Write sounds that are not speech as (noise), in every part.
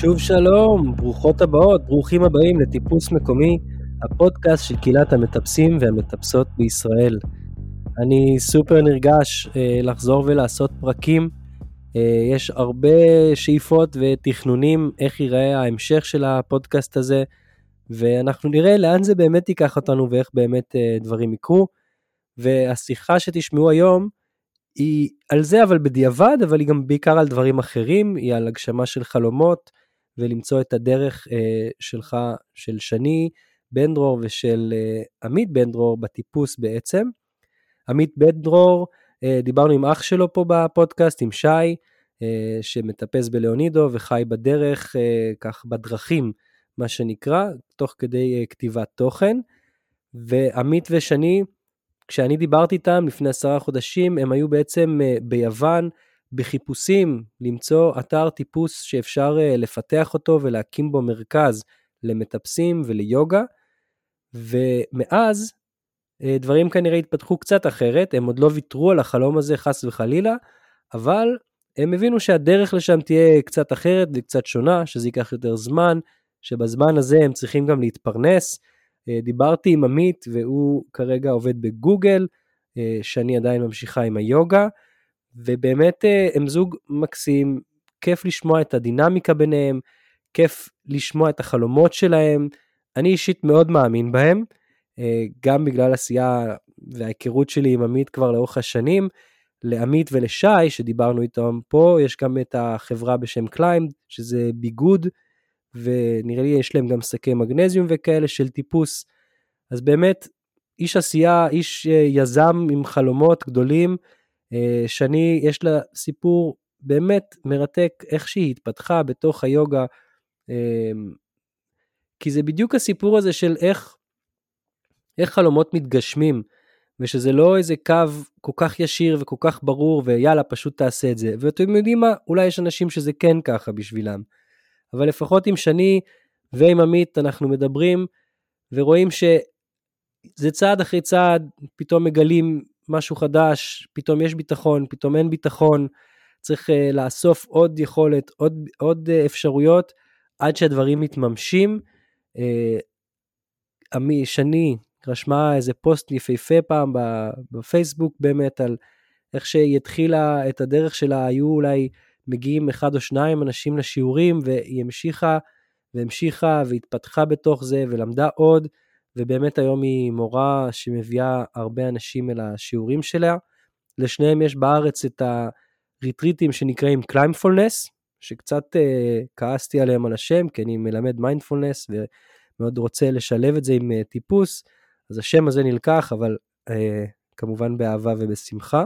שוב שלום, ברוכות הבאות, ברוכים הבאים לטיפוס מקומי, הפודקאסט של קהילת המטפסים והמטפסות בישראל. אני סופר נרגש אה, לחזור ולעשות פרקים. אה, יש הרבה שאיפות ותכנונים איך ייראה ההמשך של הפודקאסט הזה, ואנחנו נראה לאן זה באמת ייקח אותנו ואיך באמת אה, דברים יקרו. והשיחה שתשמעו היום היא על זה אבל בדיעבד, אבל היא גם בעיקר על דברים אחרים, היא על הגשמה של חלומות ולמצוא את הדרך אה, שלך, של שני בן דרור ושל אה, עמית בן דרור בטיפוס בעצם. עמית בן דרור, אה, דיברנו עם אח שלו פה בפודקאסט, עם שי, אה, שמטפס בלאונידו וחי בדרך, אה, כך בדרכים, מה שנקרא, תוך כדי אה, כתיבת תוכן. ועמית ושני, כשאני דיברתי איתם לפני עשרה חודשים, הם היו בעצם אה, ביוון בחיפושים למצוא אתר טיפוס שאפשר אה, לפתח אותו ולהקים בו מרכז למטפסים וליוגה, ומאז אה, דברים כנראה התפתחו קצת אחרת, הם עוד לא ויתרו על החלום הזה חס וחלילה, אבל הם הבינו שהדרך לשם תהיה קצת אחרת וקצת שונה, שזה ייקח יותר זמן, שבזמן הזה הם צריכים גם להתפרנס, אה, דיברתי עם עמית והוא כרגע עובד בגוגל, שאני עדיין ממשיכה עם היוגה, ובאמת אה, הם זוג מקסים, כיף לשמוע את הדינמיקה ביניהם, כיף לשמוע את החלומות שלהם. אני אישית מאוד מאמין בהם, גם בגלל עשייה וההיכרות שלי עם עמית כבר לאורך השנים. לעמית ולשי, שדיברנו איתם פה, יש גם את החברה בשם קליימד, שזה ביגוד ונראה לי יש להם גם שקי מגנזיום וכאלה של טיפוס. אז באמת, איש עשייה, איש אה, יזם עם חלומות גדולים. אה, שני, יש לה סיפור באמת מרתק, איך שהיא התפתחה בתוך היוגה. אה, כי זה בדיוק הסיפור הזה של איך, איך חלומות מתגשמים, ושזה לא איזה קו כל כך ישיר וכל כך ברור, ויאללה, פשוט תעשה את זה. ואתם יודעים מה? אולי יש אנשים שזה כן ככה בשבילם. אבל לפחות עם שני ועם עמית אנחנו מדברים ורואים שזה צעד אחרי צעד, פתאום מגלים משהו חדש, פתאום יש ביטחון, פתאום אין ביטחון, צריך uh, לאסוף עוד יכולת, עוד, עוד uh, אפשרויות, עד שהדברים מתממשים. Uh, עמי, שני רשמה איזה פוסט יפהפה פעם בפייסבוק באמת על איך שהיא התחילה את הדרך שלה, היו אולי מגיעים אחד או שניים אנשים לשיעורים, והיא המשיכה והמשיכה והתפתחה בתוך זה ולמדה עוד, ובאמת היום היא מורה שמביאה הרבה אנשים אל השיעורים שלה. לשניהם יש בארץ את הריטריטים שנקראים Climbfulness, שקצת אה, כעסתי עליהם על השם, כי אני מלמד מיינדפולנס ומאוד רוצה לשלב את זה עם אה, טיפוס, אז השם הזה נלקח, אבל אה, כמובן באהבה ובשמחה.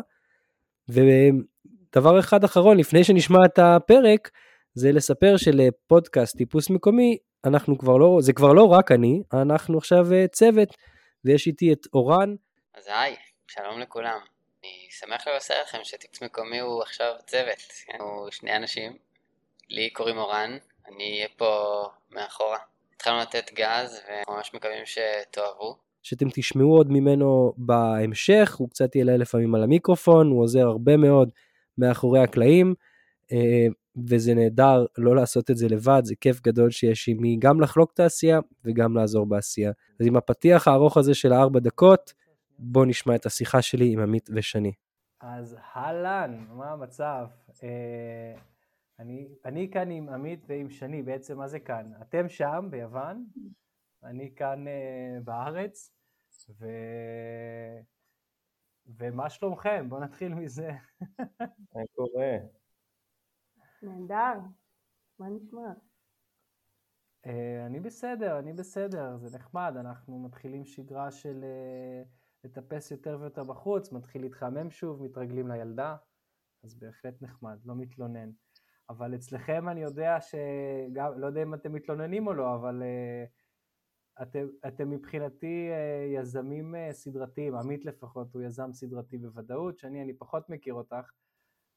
דבר אחד אחרון לפני שנשמע את הפרק זה לספר שלפודקאסט טיפוס מקומי אנחנו כבר לא זה כבר לא רק אני אנחנו עכשיו אה, צוות ויש איתי את אורן. אז היי שלום לכולם. אני שמח לבשר לכם שטיפוס מקומי הוא עכשיו צוות הוא שני אנשים. לי קוראים אורן אני אהיה פה מאחורה. התחלנו לתת גז וממש מקווים שתאהבו. שאתם תשמעו עוד ממנו בהמשך, הוא קצת יעלה לפעמים על המיקרופון, הוא עוזר הרבה מאוד מאחורי הקלעים, אה, וזה נהדר לא לעשות את זה לבד, זה כיף גדול שיש עם מי גם לחלוק את העשייה וגם לעזור בעשייה. אז עם הפתיח הארוך הזה של הארבע דקות, בואו נשמע את השיחה שלי עם עמית ושני. אז אהלן, מה המצב? אה, אני, אני כאן עם עמית ועם שני, בעצם מה זה כאן? אתם שם ביוון, אני כאן אה, בארץ, ו... ומה שלומכם? בואו נתחיל מזה. מה קורה? נהדר, מה נשמע? Uh, אני בסדר, אני בסדר, זה נחמד, אנחנו מתחילים שגרה של uh, לטפס יותר ויותר בחוץ, מתחיל להתחמם שוב, מתרגלים לילדה, אז בהחלט נחמד, לא מתלונן. אבל אצלכם אני יודע שגם, לא יודע אם אתם מתלוננים או לא, אבל uh, אתם, אתם מבחינתי אה, יזמים אה, סדרתיים, עמית לפחות הוא יזם סדרתי בוודאות, שאני אני פחות מכיר אותך,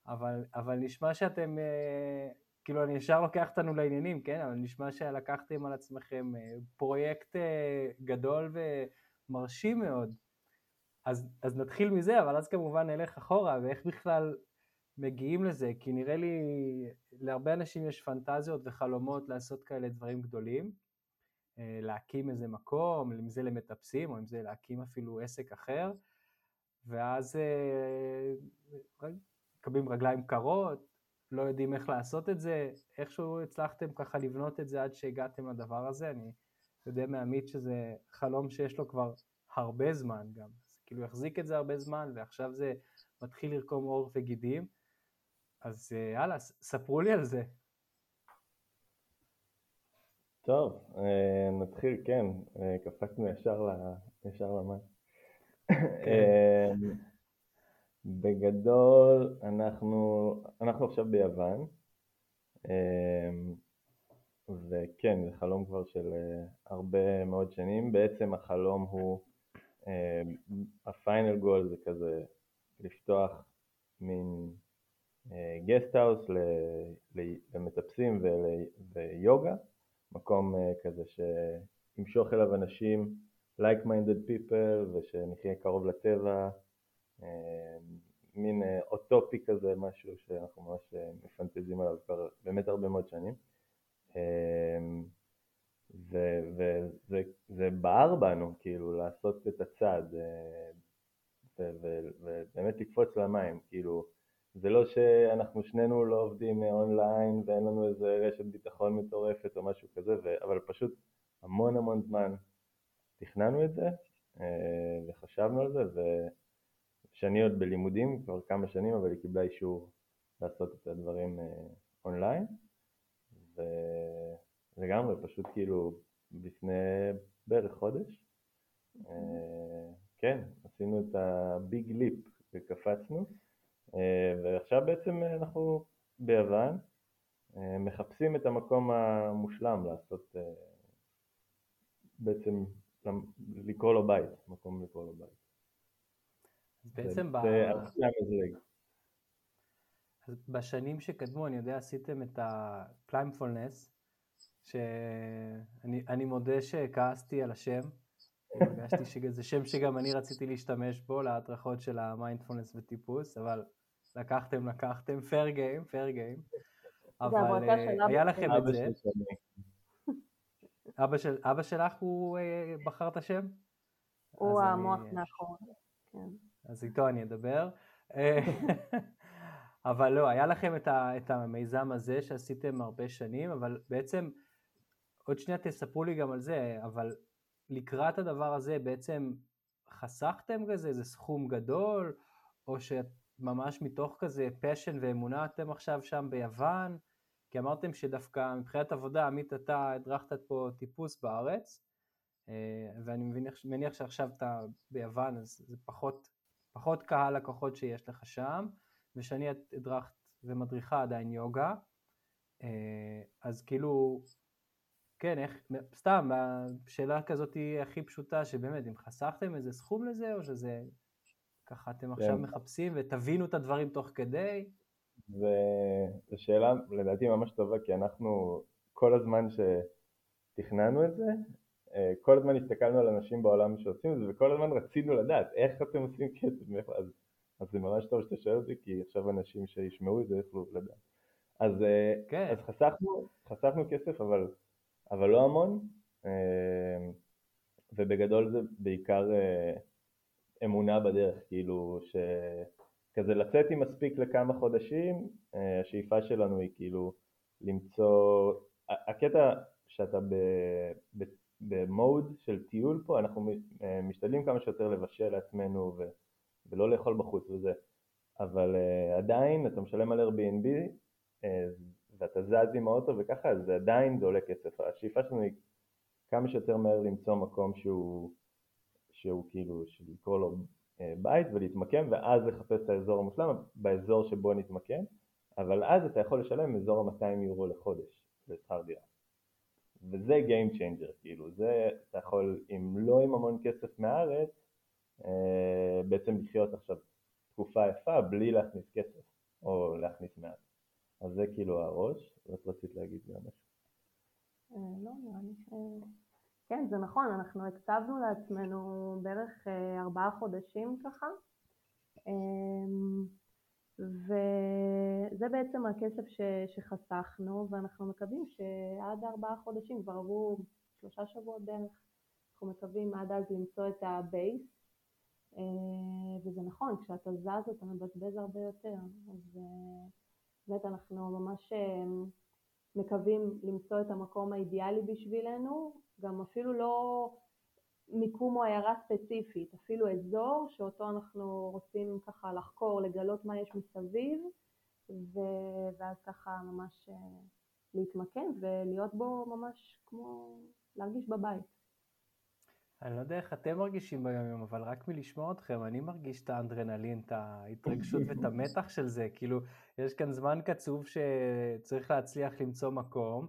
אבל, אבל נשמע שאתם, אה, כאילו אני ישר לוקח אותנו לעניינים, כן? אבל נשמע שלקחתם על עצמכם פרויקט גדול ומרשים מאוד. אז, אז נתחיל מזה, אבל אז כמובן נלך אחורה, ואיך בכלל מגיעים לזה, כי נראה לי, להרבה אנשים יש פנטזיות וחלומות לעשות כאלה דברים גדולים, אה, להקים איזה מקום, אם זה למטפסים, או אם זה להקים אפילו עסק אחר, ואז אה, מקבלים רגליים קרות, לא יודעים איך לעשות את זה, איכשהו הצלחתם ככה לבנות את זה עד שהגעתם לדבר הזה, אני יודע מעמית שזה חלום שיש לו כבר הרבה זמן גם, אז כאילו החזיק את זה הרבה זמן ועכשיו זה מתחיל לרקום עור וגידים, אז אה, יאללה, ספרו לי על זה. טוב, אה, נתחיל, כן, אה, קפצנו ישר, ישר למים. בגדול, אנחנו, אנחנו עכשיו ביוון, וכן, זה חלום כבר של הרבה מאוד שנים. בעצם החלום הוא, הפיינל גול זה כזה לפתוח מין גסטהאוס למטפסים ויוגה, מקום אה, כזה שימשוך אליו אנשים like-minded people ושנחיה קרוב לטבע, אה, מין אה, אוטופי כזה, משהו שאנחנו ממש מפנטזים עליו כבר באמת הרבה מאוד שנים. וזה בער בנו, כאילו, לעשות את הצעד ובאמת לקפוץ למים, כאילו, זה לא שאנחנו שנינו לא עובדים אונליין ואין לנו איזה רשת ביטחון מטורפת או משהו כזה, ו... אבל פשוט המון המון זמן תכננו את זה אה, וחשבנו על זה, ושאני עוד בלימודים כבר כמה שנים, אבל היא קיבלה אישור לעשות את הדברים אה, אונליין, ולגמרי פשוט כאילו לפני בערך חודש, אה, כן, עשינו את הביג ליפ וקפצנו. אה, ועכשיו בעצם אנחנו ביוון מחפשים את המקום המושלם לעשות, בעצם לקרוא לו בית, מקום לקרוא לו בית. בעצם ב... בשנים שקדמו, אני יודע, עשיתם את ה-climbfulness, שאני מודה שכעסתי על השם, הרגשתי שזה שם שגם אני רציתי להשתמש בו להדרכות של המיינדפולנס וטיפוס, אבל לקחתם, לקחתם, fair game, fair game. אבל אה, היה לכם את זה. אבא, של, אבא שלך הוא אה, בחר את השם? הוא המוח מאחור, כן. אז איתו אני אדבר. אה, (laughs) אבל לא, היה לכם את, ה, את המיזם הזה שעשיתם הרבה שנים, אבל בעצם, עוד שנייה תספרו לי גם על זה, אבל לקראת הדבר הזה בעצם חסכתם כזה איזה סכום גדול, או שאת ממש מתוך כזה פשן ואמונה אתם עכשיו שם ביוון? כי אמרתם שדווקא מבחינת עבודה, עמית, אתה הדרכת פה טיפוס בארץ, אה, ואני מניח, מניח שעכשיו אתה ביוון, אז זה פחות, פחות קהל לקוחות שיש לך שם, ושאני הדרכת ומדריכה עדיין יוגה, אה, אז כאילו, כן, איך, סתם, השאלה כזאת היא הכי פשוטה, שבאמת, אם חסכתם איזה סכום לזה, או שזה ככה אתם עכשיו כן. מחפשים ותבינו את הדברים תוך כדי? זו שאלה לדעתי ממש טובה, כי אנחנו כל הזמן שתכננו את זה, כל הזמן הסתכלנו על אנשים בעולם שעושים את זה, וכל הזמן רצינו לדעת איך אתם עושים כסף, אז, אז זה ממש טוב שאתה שואל אותי, כי עכשיו אנשים שישמעו את זה יוכלו לדעת. אז, אה, כן. אז חסכנו, חסכנו כסף, אבל, אבל לא המון, אה, ובגדול זה בעיקר אמונה בדרך, כאילו שכזה לצאת עם מספיק לכמה חודשים, אה, השאיפה שלנו היא כאילו למצוא, הקטע שאתה במוד של טיול פה, אנחנו אה, משתדלים כמה שיותר לבשל לעצמנו ו, ולא לאכול בחוץ וזה, אבל uh, עדיין אתה משלם על Airbnb uh, ואתה זז עם האוטו וככה, אז עדיין זה עולה כסף. השאיפה שלנו היא כמה שיותר מהר למצוא מקום שהוא שהוא כאילו, לקרוא לו בית ולהתמקם ואז לחפש את האזור המושלם באזור שבו נתמקם, אבל אז אתה יכול לשלם אזור ה-200 יורו לחודש לשכר דירה. וזה Game Changer, כאילו, זה אתה יכול, אם לא עם המון כסף מהארץ, אה, בעצם לחיות עכשיו תקופה יפה בלי להכניס כסף, או להכניס מעט. אז זה כאילו הראש, רק רצית להגיד גם משהו. אה, לא, נראה לי ש... כן, זה נכון, אנחנו הקצבנו לעצמנו בערך אה, ארבעה חודשים ככה, וזה בעצם הכסף ש, שחסכנו, ואנחנו מקווים שעד ארבעה חודשים, כבר עברו שלושה שבועות בערך, אנחנו מקווים עד אז למצוא את הבייס, אה, וזה נכון, כשאתה זז אתה מבזבז הרבה יותר, אז אה, באמת אנחנו ממש אה, מקווים למצוא את המקום האידיאלי בשבילנו, גם אפילו לא מיקום או עיירה ספציפית, אפילו אזור שאותו אנחנו רוצים ככה לחקור, לגלות מה יש מסביב, ו... ואז ככה ממש להתמקם ולהיות בו ממש כמו להרגיש בבית. אני לא יודע איך אתם מרגישים ביום יום, אבל רק מלשמוע אתכם, אני מרגיש את האנדרנלין, את ההתרגשות ואת המתח של זה. כאילו, יש כאן זמן קצוב שצריך להצליח למצוא מקום,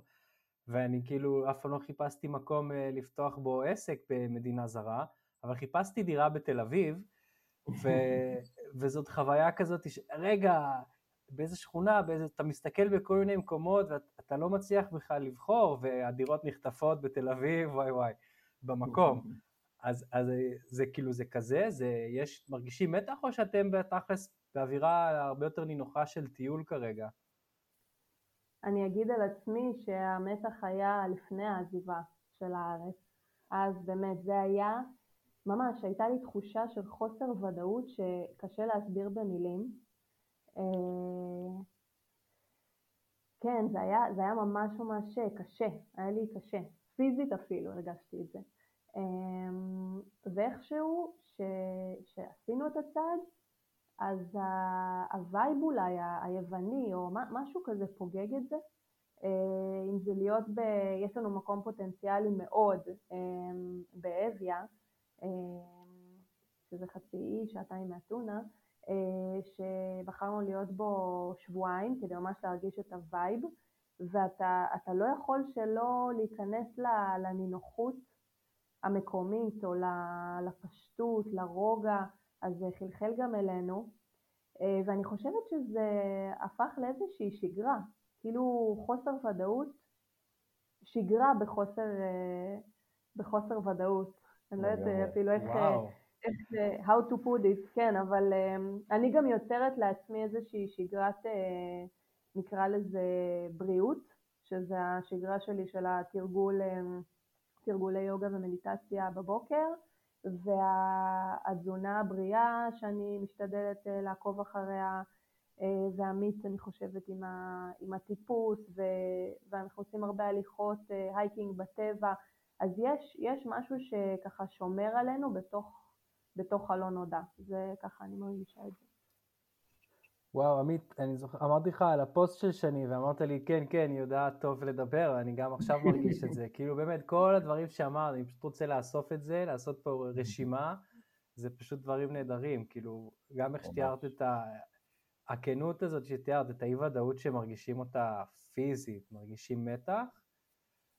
ואני כאילו אף פעם לא חיפשתי מקום אה, לפתוח בו עסק במדינה זרה, אבל חיפשתי דירה בתל אביב, ו... (laughs) וזאת חוויה כזאת, ש... רגע, באיזה שכונה, באיזה, אתה מסתכל בכל מיני מקומות ואתה לא מצליח בכלל לבחור, והדירות נחטפות בתל אביב, וואי וואי. במקום. (laughs) אז, אז זה כאילו זה כזה, זה יש, מרגישים מתח או שאתם בתכלס באווירה הרבה יותר נינוחה של טיול כרגע? אני אגיד על עצמי שהמתח היה לפני העזיבה של הארץ. אז באמת זה היה, ממש הייתה לי תחושה של חוסר ודאות שקשה להסביר במילים. אה, כן, זה היה, זה היה ממש ממש קשה, היה לי קשה. פיזית אפילו הרגשתי את זה. אמ, ואיכשהו שעשינו את הצעד, אז ה vibe אולי היווני או משהו כזה פוגג את זה. אה, אם זה להיות ב... יש לנו מקום פוטנציאלי מאוד אמ, באביה, אמ, שזה חצי אי, שעתיים מאתונה, אה, שבחרנו להיות בו שבועיים כדי ממש להרגיש את ה vibe. ואתה לא יכול שלא להיכנס לנינוחות המקומית או לפשטות, לרוגע, אז זה חלחל גם אלינו. אה, ואני חושבת שזה הפך לאיזושהי שגרה, כאילו חוסר ודאות, שגרה בחוסר, אה, בחוסר ודאות. אני לא יודעת אפילו איך, איך, how to put it, כן, אבל אה, אני גם יוצרת לעצמי איזושהי שגרת נקרא לזה בריאות, שזה השגרה שלי של התרגול, תרגולי יוגה ומדיטציה בבוקר, והתזונה הבריאה שאני משתדלת אה, לעקוב אחריה, אה, ועמית אני חושבת עם, ה, עם הטיפוס, ו, ואנחנו עושים הרבה הליכות, אה, hiking בטבע, אז יש, יש משהו שככה שומר עלינו בתוך, בתוך הלא נודע, זה ככה אני מרגישה את זה. וואו, עמית, אני זוכר, אמרתי לך על הפוסט של שני, ואמרת לי, כן, כן, היא יודעת טוב לדבר, אני גם עכשיו מרגיש את זה. (laughs) כאילו, באמת, כל הדברים שאמרת, אני פשוט רוצה לאסוף את זה, לעשות פה רשימה, זה פשוט דברים נהדרים. כאילו, גם איך שתיארת את ה... הכנות הזאת שתיארת, את האי-ודאות שמרגישים אותה פיזית, מרגישים מתח,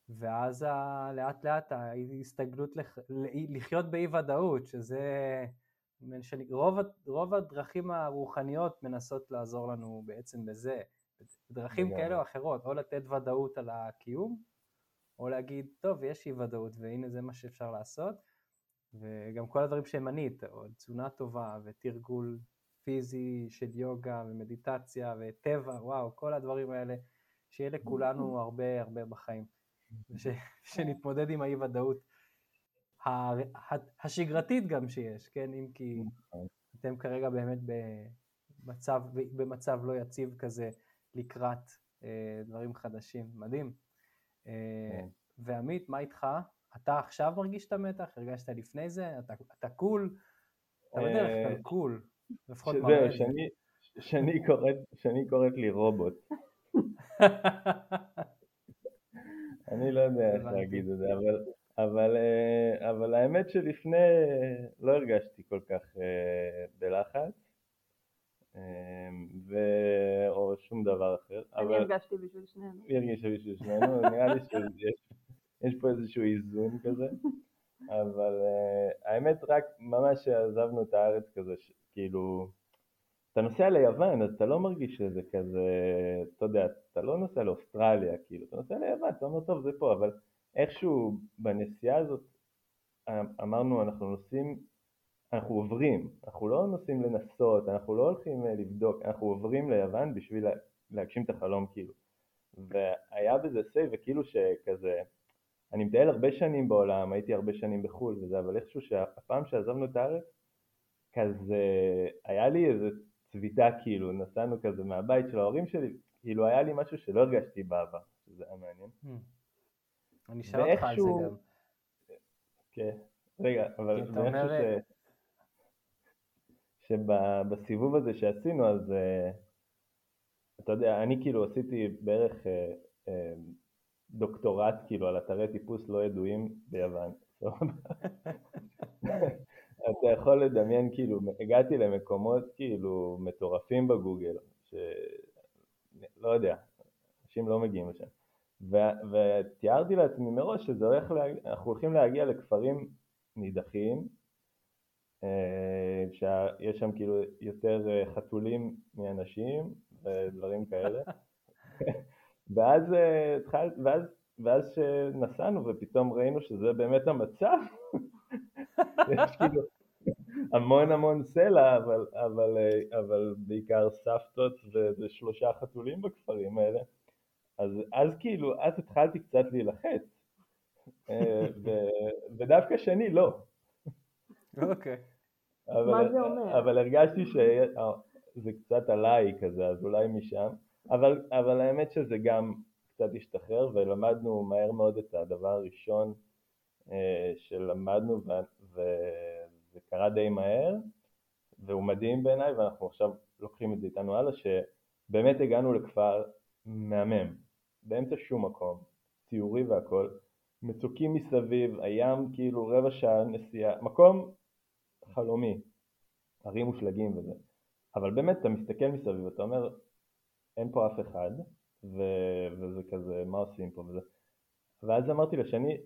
ואז ה... לאט לאט ההסתגלות לח... לחיות באי-ודאות, שזה... רוב, רוב הדרכים הרוחניות מנסות לעזור לנו בעצם בזה, בדרכים כאלה או אחרות, או לתת ודאות על הקיום, או להגיד, טוב, יש אי ודאות והנה זה מה שאפשר לעשות, וגם כל הדברים שמנית, או תזונה טובה ותרגול פיזי של יוגה ומדיטציה וטבע, וואו, כל הדברים האלה, שיהיה לכולנו (laughs) הרבה הרבה בחיים, (laughs) ושנתמודד עם האי ודאות השגרתית גם שיש, כן? אם כי נכון. אתם כרגע באמת במצב, במצב לא יציב כזה לקראת אה, דברים חדשים. מדהים. אה, כן. ועמית, מה איתך? אתה עכשיו מרגיש את המתח? הרגשת לפני זה? אתה, אתה קול? אתה בדרך כלל אה, קול. לפחות זהו, שני קוראת לי רובוט. (laughs) אני לא יודע איך להגיד את זה, אבל אבל, אה, אבל האמת שלפני לא הרגשתי כל כך אה, בלחץ, אה, ו... או שום דבר אחר. אני אבל... הרגשתי בשביל שנינו. היא הרגישה בשביל שנינו, (laughs) נראה לי שיש פה איזשהו איזון כזה, אבל האמת רק ממש שעזבנו את הארץ כזה, כאילו, אתה נוסע ליוון אז אתה לא מרגיש שזה כזה, אתה יודע, אתה לא נוסע לאוסטרליה, כאילו, אתה נוסע ליוון, אתה אומר טוב זה פה, אבל איכשהו בנסיעה הזאת אמרנו אנחנו נוסעים אנחנו עוברים, אנחנו לא נוסעים לנסות, אנחנו לא הולכים אה, לבדוק, אנחנו עוברים ליוון בשביל להגשים את החלום כאילו. והיה בזה סייב וכאילו שכזה, אני מטייל הרבה שנים בעולם, הייתי הרבה שנים בחו"ל וזה, אבל איכשהו שהפעם שעזבנו את הארץ, כזה, היה לי איזה צביטה כאילו, נסענו כזה מהבית של ההורים שלי, כאילו היה לי משהו שלא הרגשתי בעבר, שזה היה מעניין. Hmm. אני אשאל אותך על זה גם. כן, רגע, אבל ש... שבסיבוב הזה שעשינו, אז uh, אתה יודע, אני כאילו עשיתי בערך uh, uh, דוקטורט כאילו על אתרי טיפוס לא ידועים ביוון. (laughs) אתה יכול לדמיין, כאילו, הגעתי למקומות כאילו מטורפים בגוגל, שלא יודע, אנשים לא מגיעים לשם. ותיארתי לעצמי מראש שזה הולך, לה... אנחנו הולכים להגיע לכפרים נידחים, אה, שיש שם כאילו יותר אה, חתולים מאנשים ודברים כאלה. (laughs) ואז אה, התחלת, ואז, ואז שנסענו ופתאום ראינו שזה באמת המצב, (laughs) יש כאילו המון המון סלע, אבל, אבל, אבל בעיקר סבתות ושלושה חתולים בכפרים האלה. אז, אז כאילו, אז התחלתי קצת להילחץ, ודווקא שני לא. אוקיי. מה זה אומר? אבל הרגשתי שזה קצת עליי כזה, אז אולי משם. אבל, אבל האמת שזה גם קצת השתחרר, ולמדנו מהר מאוד את הדבר הראשון אה, שלמדנו, וזה קרה די מהר, והוא מדהים בעיניי, ואנחנו עכשיו לוקחים את זה איתנו הלאה, שבאמת הגענו לכפר מהמם, באמצע שום מקום, ציורי והכל, מצוקים מסביב, הים כאילו רבע שעה נסיעה, מקום חלומי, הרים מושלגים וזה, אבל באמת אתה מסתכל מסביב ואתה אומר אין פה אף אחד ו... וזה כזה מה עושים פה וזה, ואז אמרתי לשני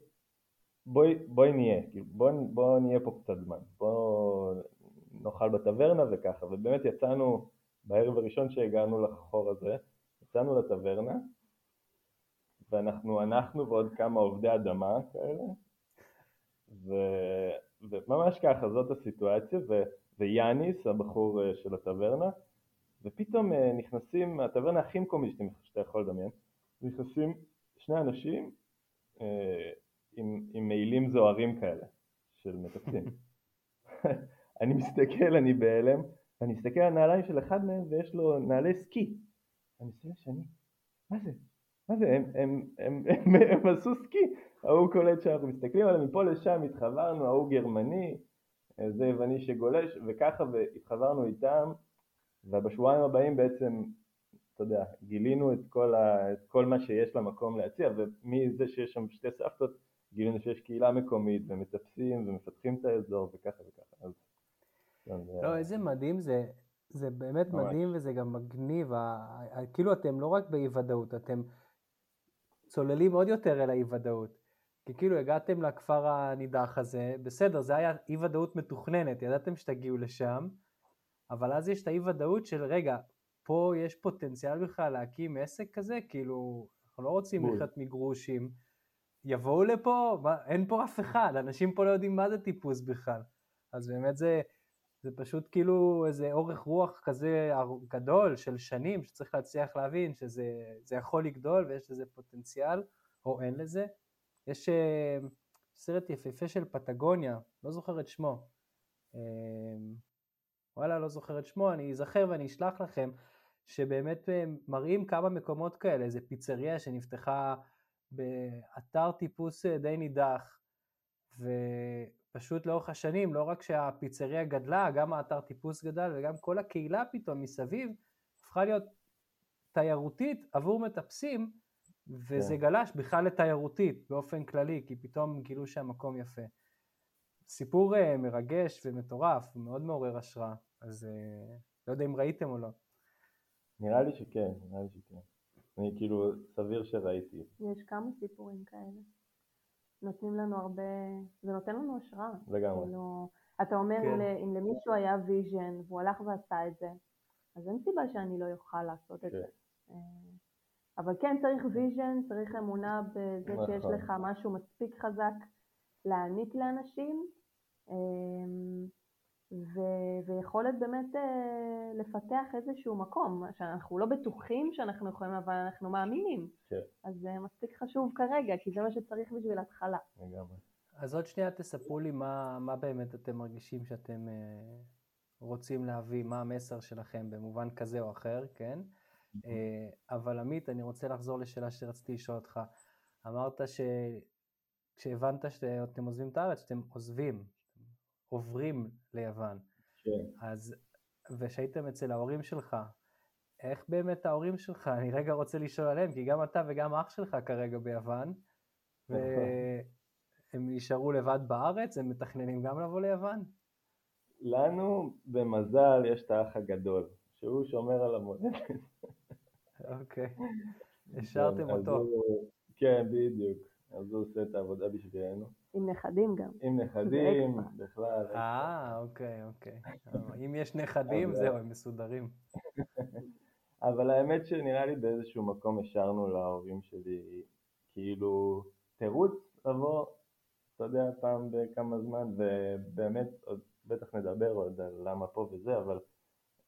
בואי, בואי נהיה, כאילו, בואי בוא נהיה פה קצת זמן, בוא נאכל בטברנה וככה, ובאמת יצאנו בערב הראשון שהגענו לחור הזה, יצאנו לטברנה ואנחנו, אנחנו ועוד כמה עובדי אדמה כאלה, ו, וממש ככה, זאת הסיטואציה, ו, ויאניס, הבחור אה, של הטברנה, ופתאום אה, נכנסים, הטברנה הכי מקומית שאתה יכול לדמיין, נכנסים שני אנשים אה, עם, עם מעילים זוהרים כאלה, של מטפסים. (laughs) אני מסתכל, אני בהלם, ואני מסתכל על הנעליים של אחד מהם ויש לו נעלי סקי. אני מסתכל שאני, מה זה? מה זה, הם, הם, הם, הם, הם עשו סקי, ההוא קולט שאנחנו מסתכלים עליהם, מפה לשם התחברנו, ההוא גרמני, זה יווני שגולש, וככה והתחברנו איתם, ובשבועיים הבאים בעצם, אתה יודע, גילינו את כל, ה, את כל מה שיש למקום להציע, ומזה שיש שם שתי סבתות, גילינו שיש קהילה מקומית, ומטפסים, ומפתחים את האזור, וככה וככה. אז, לא, איזה מדהים זה, זה באמת ממש. מדהים וזה גם מגניב, כאילו אתם לא רק באי ודאות, אתם צוללים עוד יותר אל האי ודאות. כי כאילו הגעתם לכפר הנידח הזה, בסדר, זה היה אי ודאות מתוכננת, ידעתם שתגיעו לשם, אבל אז יש את האי ודאות של רגע, פה יש פוטנציאל בכלל להקים עסק כזה, כאילו, אנחנו לא רוצים לחיות מגרושים, יבואו לפה, מה, אין פה אף אחד, אנשים פה לא יודעים מה זה טיפוס בכלל. אז באמת זה, זה פשוט כאילו איזה אורך רוח כזה גדול של שנים שצריך להצליח להבין שזה יכול לגדול ויש לזה פוטנציאל או אין לזה. יש אה, סרט יפהפה של פטגוניה, לא זוכר את שמו. אה, וואלה, לא זוכר את שמו, אני אזכר ואני אשלח לכם, שבאמת אה, מראים כמה מקומות כאלה, איזה פיצריה שנפתחה באתר טיפוס די נידח, ופשוט לאורך השנים, לא רק שהפיצריה גדלה, גם האתר טיפוס גדל וגם כל הקהילה פתאום מסביב הפכה להיות תיירותית עבור מטפסים, וזה כן. גלש בכלל לתיירותית באופן כללי, כי פתאום גילו שהמקום יפה. סיפור אה, מרגש ומטורף, מאוד מעורר השראה, אז אה, לא יודע אם ראיתם או לא. נראה לי שכן, נראה לי שכן. אני כאילו, סביר שראיתי. יש כמה סיפורים כאלה. נותנים לנו הרבה, זה נותן לנו השראה. לגמרי. כאילו, אתה אומר כן. אם למישהו היה vision והוא הלך ועשה את זה, אז אין סיבה שאני לא אוכל לעשות כן. את זה. אה, אבל כן צריך vision, צריך אמונה בזה נכון. שיש לך משהו מספיק חזק להעניק לאנשים, אמ, ויכולת באמת אה, לפתח איזשהו מקום, שאנחנו לא בטוחים שאנחנו יכולים, אבל אנחנו מאמינים. כן. אז זה מספיק חשוב כרגע, כי זה מה שצריך בשביל התחלה. לגמרי. אז עוד שנייה תספרו לי מה, מה באמת אתם מרגישים שאתם אה, רוצים להביא, מה המסר שלכם במובן כזה או אחר, כן? אה, אבל עמית, אני רוצה לחזור לשאלה שרציתי לשאול אותך. אמרת שכשהבנת שאתם עוזבים את הארץ, שאתם עוזבים, עוברים ליוון. כן. אז, ושהייתם אצל ההורים שלך, איך באמת ההורים שלך, אני רגע רוצה לשאול עליהם, כי גם אתה וגם אח שלך כרגע ביוון, והם נשארו לבד בארץ, הם מתכננים גם לבוא ליוון? לנו, במזל, יש את האח הגדול, שהוא שומר על המולדת. אוקיי, (laughs) השארתם אז אותו. כן, בדיוק. אז הוא עושה את העבודה בשבילנו. עם נכדים גם. עם נכדים. בכלל. אה, אוקיי, אוקיי. אם יש נכדים, זהו, הם מסודרים. (laughs) אבל האמת שנראה לי באיזשהו מקום השארנו להורים שלי כאילו תירוץ לבוא, אתה יודע, פעם בכמה זמן, ובאמת, עוד בטח נדבר עוד על למה פה וזה, אבל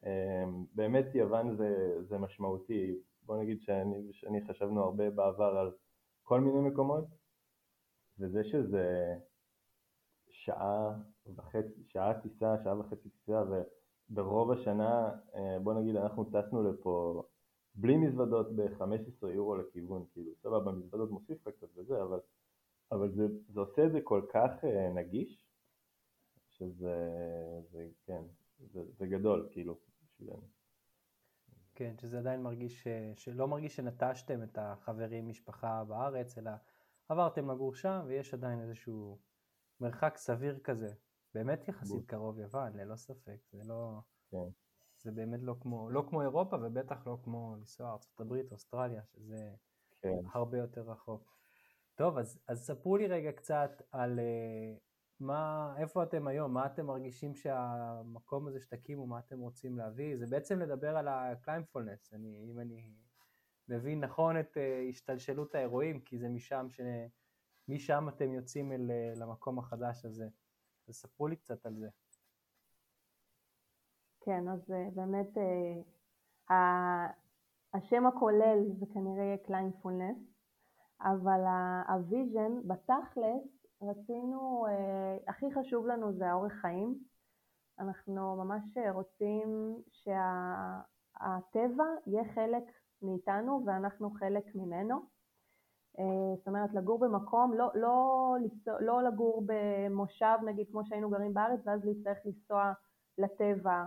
אמ, באמת יוון זה, זה משמעותי. בוא נגיד שאני ושאני חשבנו הרבה בעבר על כל מיני מקומות, וזה שזה שעה וחצי, שעה טיסה, שעה וחצי טיסה, וברוב השנה, אה, בוא נגיד, אנחנו טסנו לפה בלי מזוודות ב-15 יורו לכיוון, כאילו, סבבה, מזוודות מוסיף לך קצת וזה, אבל, אבל זה, זה עושה את זה כל כך אה, נגיש, שזה, זה, כן, זה, זה גדול, כאילו, בשבילנו. כן, שזה עדיין מרגיש, ש... שלא מרגיש שנטשתם את החברים, משפחה בארץ, אלא עברתם לגור שם, ויש עדיין איזשהו מרחק סביר כזה. באמת יחסית בול. קרוב יוון, ללא ספק. זה לא... כן. זה באמת לא כמו, לא כמו אירופה, ובטח לא כמו לנסוע ארצות הברית, אוסטרליה, שזה כן. הרבה יותר רחוק. טוב, אז, אז ספרו לי רגע קצת על uh, מה, איפה אתם היום, מה אתם מרגישים שהמקום הזה שתקימו, מה אתם רוצים להביא, זה בעצם לדבר על ה-climbfulness, אני, אם אני מבין נכון את uh, השתלשלות האירועים, כי זה משם, ש... משם אתם יוצאים אל, uh, למקום החדש הזה. אז ספרו לי קצת על זה. כן, אז אה, באמת אה, השם הכולל זה כנראה יהיה Climbfulness, אבל ה vision בתכלס רצינו, אה, הכי חשוב לנו זה האורח חיים. אנחנו ממש רוצים שהטבע יהיה חלק מאיתנו ואנחנו חלק ממנו. אה, זאת אומרת, לגור במקום, לא, לא, לא לגור במושב נגיד כמו שהיינו גרים בארץ ואז להצטרך לנסוע לטבע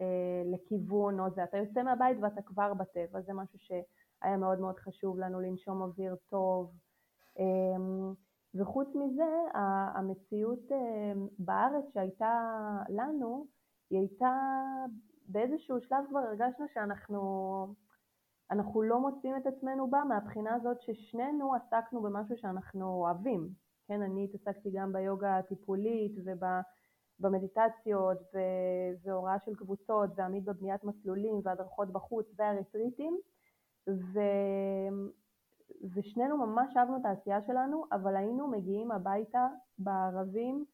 אה, לכיוון או זה, אתה יוצא מהבית ואתה כבר בטבע, זה משהו שהיה מאוד מאוד חשוב לנו, לנשום אוויר טוב. אמ, וחוץ מזה, המציאות אה, בארץ שהייתה לנו, היא הייתה באיזשהו שלב כבר הרגשנו שאנחנו אנחנו לא מוצאים את עצמנו בה מהבחינה הזאת ששנינו עסקנו במשהו שאנחנו אוהבים. כן, אני התעסקתי גם ביוגה הטיפולית ובמדיטציות והוראה של קבוצות ועמית בבניית מסלולים והדרכות בחוץ והרטריטים ו- ושנינו ממש אהבנו את העשייה שלנו, אבל היינו מגיעים הביתה בערבים,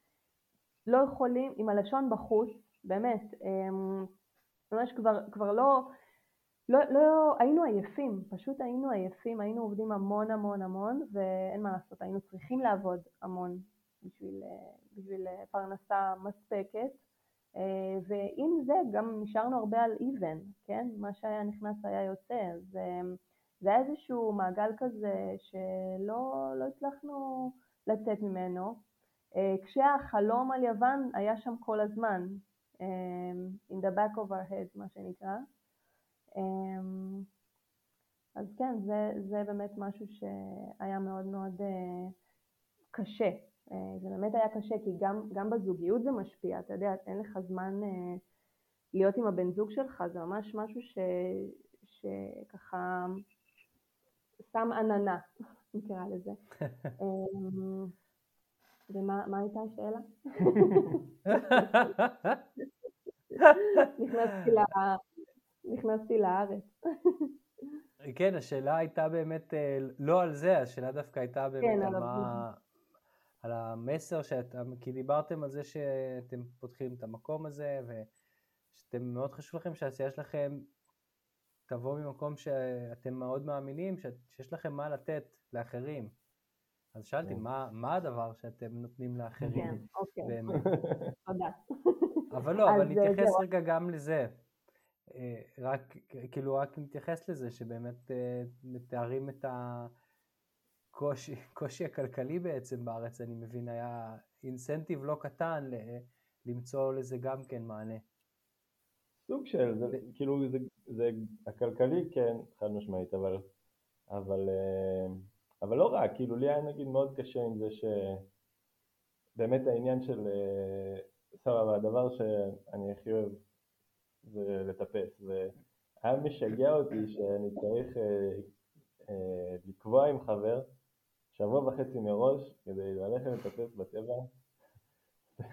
לא יכולים, עם הלשון בחוץ, באמת, אמ, ממש כבר, כבר לא, לא, לא, היינו עייפים, פשוט היינו עייפים, היינו עובדים המון המון המון, ואין מה לעשות, היינו צריכים לעבוד המון בשביל, אה, בשביל אה, פרנסה מספקת, אה, ועם זה גם נשארנו הרבה על even, כן? מה שהיה נכנס היה יוצא, אז זה היה איזשהו מעגל כזה שלא לא הצלחנו לצאת ממנו, כשהחלום על יוון היה שם כל הזמן, in the back of our head, מה שנקרא. אמ, אז כן, זה, זה באמת משהו שהיה מאוד מאוד אה, קשה. אה, זה באמת היה קשה, כי גם, גם בזוגיות זה משפיע, אתה יודע, אין לך זמן אה, להיות עם הבן זוג שלך, זה ממש משהו ש, שככה שם עננה, נקרא לזה. (laughs) אמ, ומה מה הייתה השאלה? (laughs) נכנסתי, ל... נכנסתי לארץ. כן, השאלה הייתה באמת אה, לא על זה, השאלה דווקא הייתה באמת כן, על על מה... על המסר שאתם, כי דיברתם על זה שאתם פותחים את המקום הזה, שאתם מאוד חשוב לכם שהעשייה שלכם תבוא ממקום שאתם מאוד מאמינים, שיש לכם מה לתת לאחרים. אז שאלתי, כן. מה, מה הדבר שאתם נותנים לאחרים? כן, אוקיי. תודה. אבל לא, אבל נתייחס רגע גם לזה. אה, רק, כאילו, רק נתייחס לזה, שבאמת אה, מתארים את הקושי (laughs) הכלכלי בעצם בארץ, אני מבין, היה אינסנטיב לא קטן למצוא לזה גם כן מענה. סוג של, זה, כאילו, זה, זה הכלכלי כן, חד משמעית, אבל, אבל, אה, אבל לא רק, כאילו, לי היה נגיד מאוד קשה עם זה שבאמת העניין של, סבבה, הדבר שאני הכי אוהב זה לטפס, והיה משגע אותי שאני צריך אה, אה, לקבוע עם חבר שבוע וחצי מראש כדי ללכת לטפס בטבע, (laughs)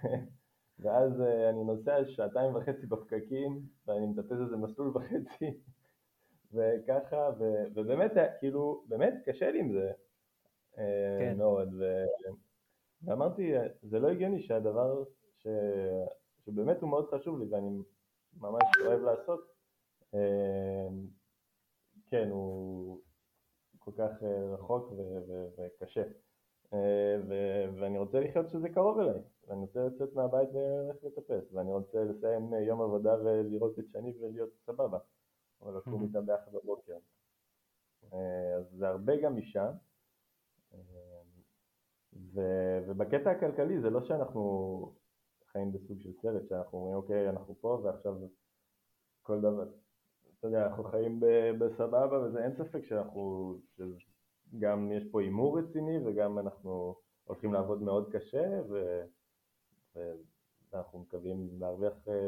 ואז אה, אני נוסע שעתיים וחצי בפקקים ואני מטפס איזה מסלול וחצי. (laughs) וככה, ו, ובאמת, כאילו, באמת קשה לי עם זה כן. מאוד, ו, ואמרתי, זה לא הגיוני שהדבר ש, שבאמת הוא מאוד חשוב לי ואני ממש אוהב לעשות, אמ, כן, הוא כל כך אה, רחוק וקשה. אה, ואני רוצה לחיות שזה קרוב אליי, ואני רוצה לצאת מהבית וללכת לטפס, ואני רוצה לסיים יום עבודה ולראות את שני ולהיות סבבה, או לקום (laughs) איתה ביחד בבוקר. אה, אז זה הרבה גם משם, ובקטע הכלכלי זה לא שאנחנו חיים בסוג של סרט, שאנחנו אומרים אוקיי, אנחנו פה ועכשיו כל דבר, אתה יודע, אנחנו חיים בסבבה וזה אין ספק שאנחנו, שגם יש פה הימור רציני וגם אנחנו הולכים לעבוד מאוד קשה ו, ואנחנו מקווים להרוויח אה,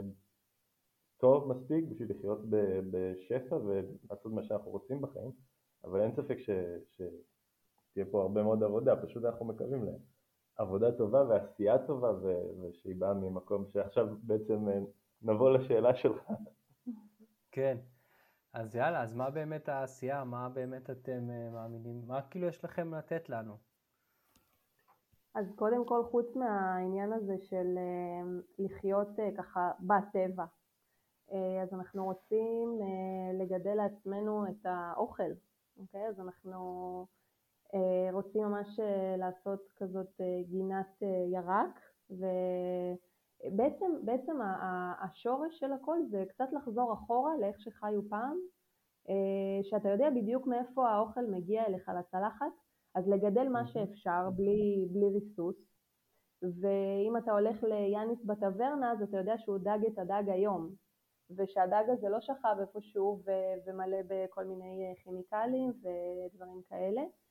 טוב מספיק בשביל לחיות בשפע ולעשות מה שאנחנו רוצים בחיים, אבל אין ספק ש, שתהיה פה הרבה מאוד עבודה, פשוט אנחנו מקווים להם. עבודה טובה ועשייה טובה ושהיא באה ממקום שעכשיו בעצם אה, נבוא לשאלה שלך. כן, אז יאללה, אז מה באמת העשייה? מה באמת אתם אה, מאמינים? מה כאילו יש לכם לתת לנו? אז קודם כל, חוץ מהעניין הזה של אה, לחיות ככה בטבע, אז אנחנו רוצים לגדל לעצמנו את האוכל, אוקיי? אז אנחנו רוצים ממש אה, לעשות כזאת אה, גינת ירק, ובעצם בעצם השורש של הכל זה קצת לחזור אחורה לאיך שחיו פעם, שאתה יודע בדיוק מאיפה האוכל מגיע אליך לצלחת, אז לגדל מה שאפשר בלי, בלי ריסוס, ואם אתה הולך ליאניס בטברנה אז אתה יודע שהוא דג את הדג היום, ושהדג הזה לא שכב איפשהו ומלא בכל מיני כימיקלים ודברים כאלה, אה,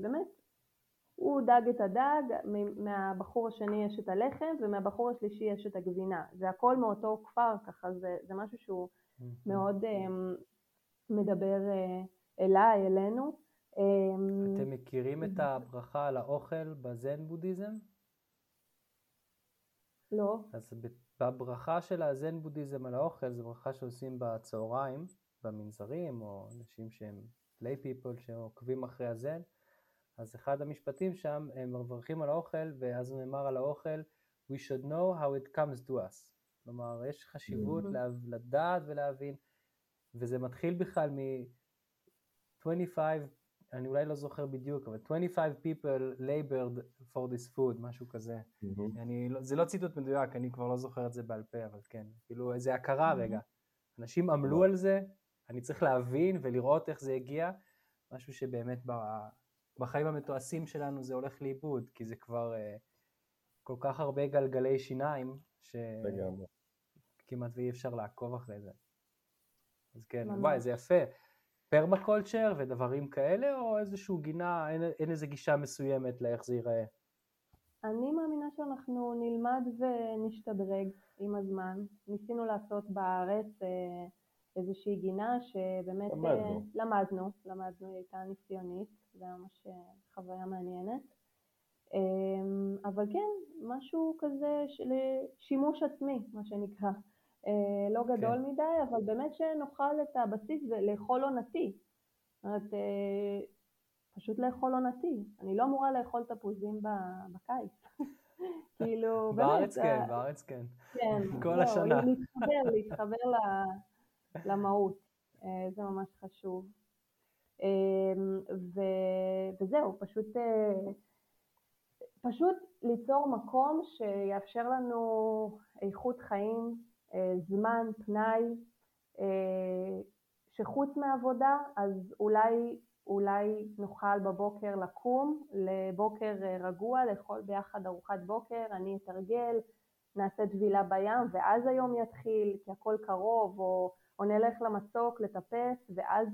באמת, הוא דג את הדג, מהבחור השני יש את הלחם ומהבחור השלישי יש את הגבינה. זה הכל מאותו כפר, ככה זה, זה משהו שהוא מאוד um, מדבר uh, אליי, אלינו. אתם מכירים את הברכה על האוכל בזן בודהיזם? לא. אז בברכה של הזן בודהיזם על האוכל, זו ברכה שעושים בצהריים, במנזרים, או אנשים שהם פליי פיפול שעוקבים אחרי הזן. אז אחד המשפטים שם, הם מברכים על האוכל, ואז נאמר על האוכל, We should know how it comes to us. כלומר, יש חשיבות mm-hmm. לדעת ולהבין, וזה מתחיל בכלל מ-25, אני אולי לא זוכר בדיוק, אבל 25 people labored for this food, משהו כזה. Mm-hmm. אני, לא, זה לא ציטוט מדויק, אני כבר לא זוכר את זה בעל פה, אבל כן, כאילו איזה הכרה mm-hmm. רגע. אנשים עמלו על זה, אני צריך להבין ולראות איך זה הגיע, משהו שבאמת בחיים המתועשים שלנו זה הולך לאיבוד, כי זה כבר uh, כל כך הרבה גלגלי שיניים, שכמעט ואי אפשר לעקוב אחרי זה. אז כן, ממש. וואי, זה יפה. פרמקולצ'ר ודברים כאלה, או איזושהי גינה, אין, אין איזה גישה מסוימת לאיך זה ייראה? אני מאמינה שאנחנו נלמד ונשתדרג עם הזמן. ניסינו לעשות בארץ אה, איזושהי גינה שבאמת למדנו, אה, למדנו, למדנו, היא הייתה ניסיונית, זה היה ממש אה, חוויה מעניינת. אמ, אבל כן, משהו כזה של שימוש עצמי, מה שנקרא. אה, לא גדול כן. מדי, אבל באמת שנאכל את הבסיס ולאכול עונתי. זאת אומרת, פשוט לאכול עונתי. אני לא אמורה לאכול תפוזים בקיץ. (laughs) כאילו, (laughs) בארץ באמת, כן, אה, בארץ כן. כן, (laughs) כל השנה. להתחבר, להתחבר למהות, אה, זה ממש חשוב. אה, ו- וזהו, פשוט, אה, פשוט ליצור מקום שיאפשר לנו איכות חיים, אה, זמן, פנאי, אה, שחוץ מעבודה, אז אולי, אולי נוכל בבוקר לקום לבוקר רגוע, לאכול ביחד ארוחת בוקר, אני אתרגל, נעשה טבילה בים, ואז היום יתחיל, כי הכל קרוב, או, או נלך למצוק לטפס, ואז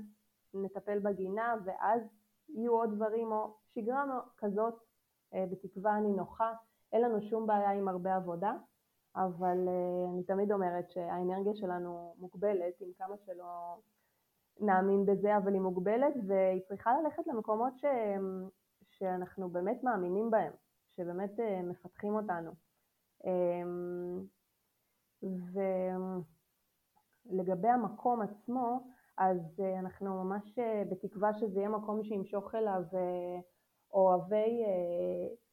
נטפל בגינה, ואז יהיו עוד דברים, או שגרה כזאת, אה, בתקווה נינוחה. אין לנו שום בעיה עם הרבה עבודה, אבל אה, אני תמיד אומרת שהאנרגיה שלנו מוגבלת, עם כמה שלא נאמין בזה, אבל היא מוגבלת, והיא צריכה ללכת למקומות ש... שאנחנו באמת מאמינים בהם, שבאמת אה, מפתחים אותנו. אמ, ולגבי המקום עצמו, אז אה, אנחנו ממש אה, בתקווה שזה יהיה מקום שימשוך אליו אה, אוהבי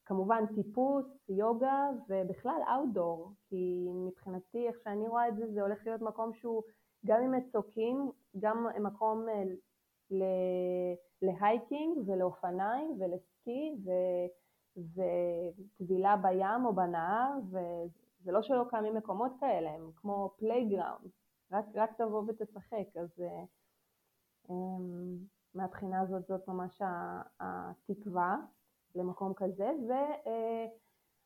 כמובן טיפוס, יוגה ובכלל outdoor, כי מבחינתי איך שאני רואה את זה זה הולך להיות מקום שהוא גם עם מצוקים, גם מקום ל hiking ולאופניים ולסקי. וטבילה בים או בנהר, וזה לא שלא קיימים מקומות כאלה, הם כמו playground, רק, רק תבוא ותשחק, אז מהבחינה הזאת זאת ממש התקווה למקום כזה,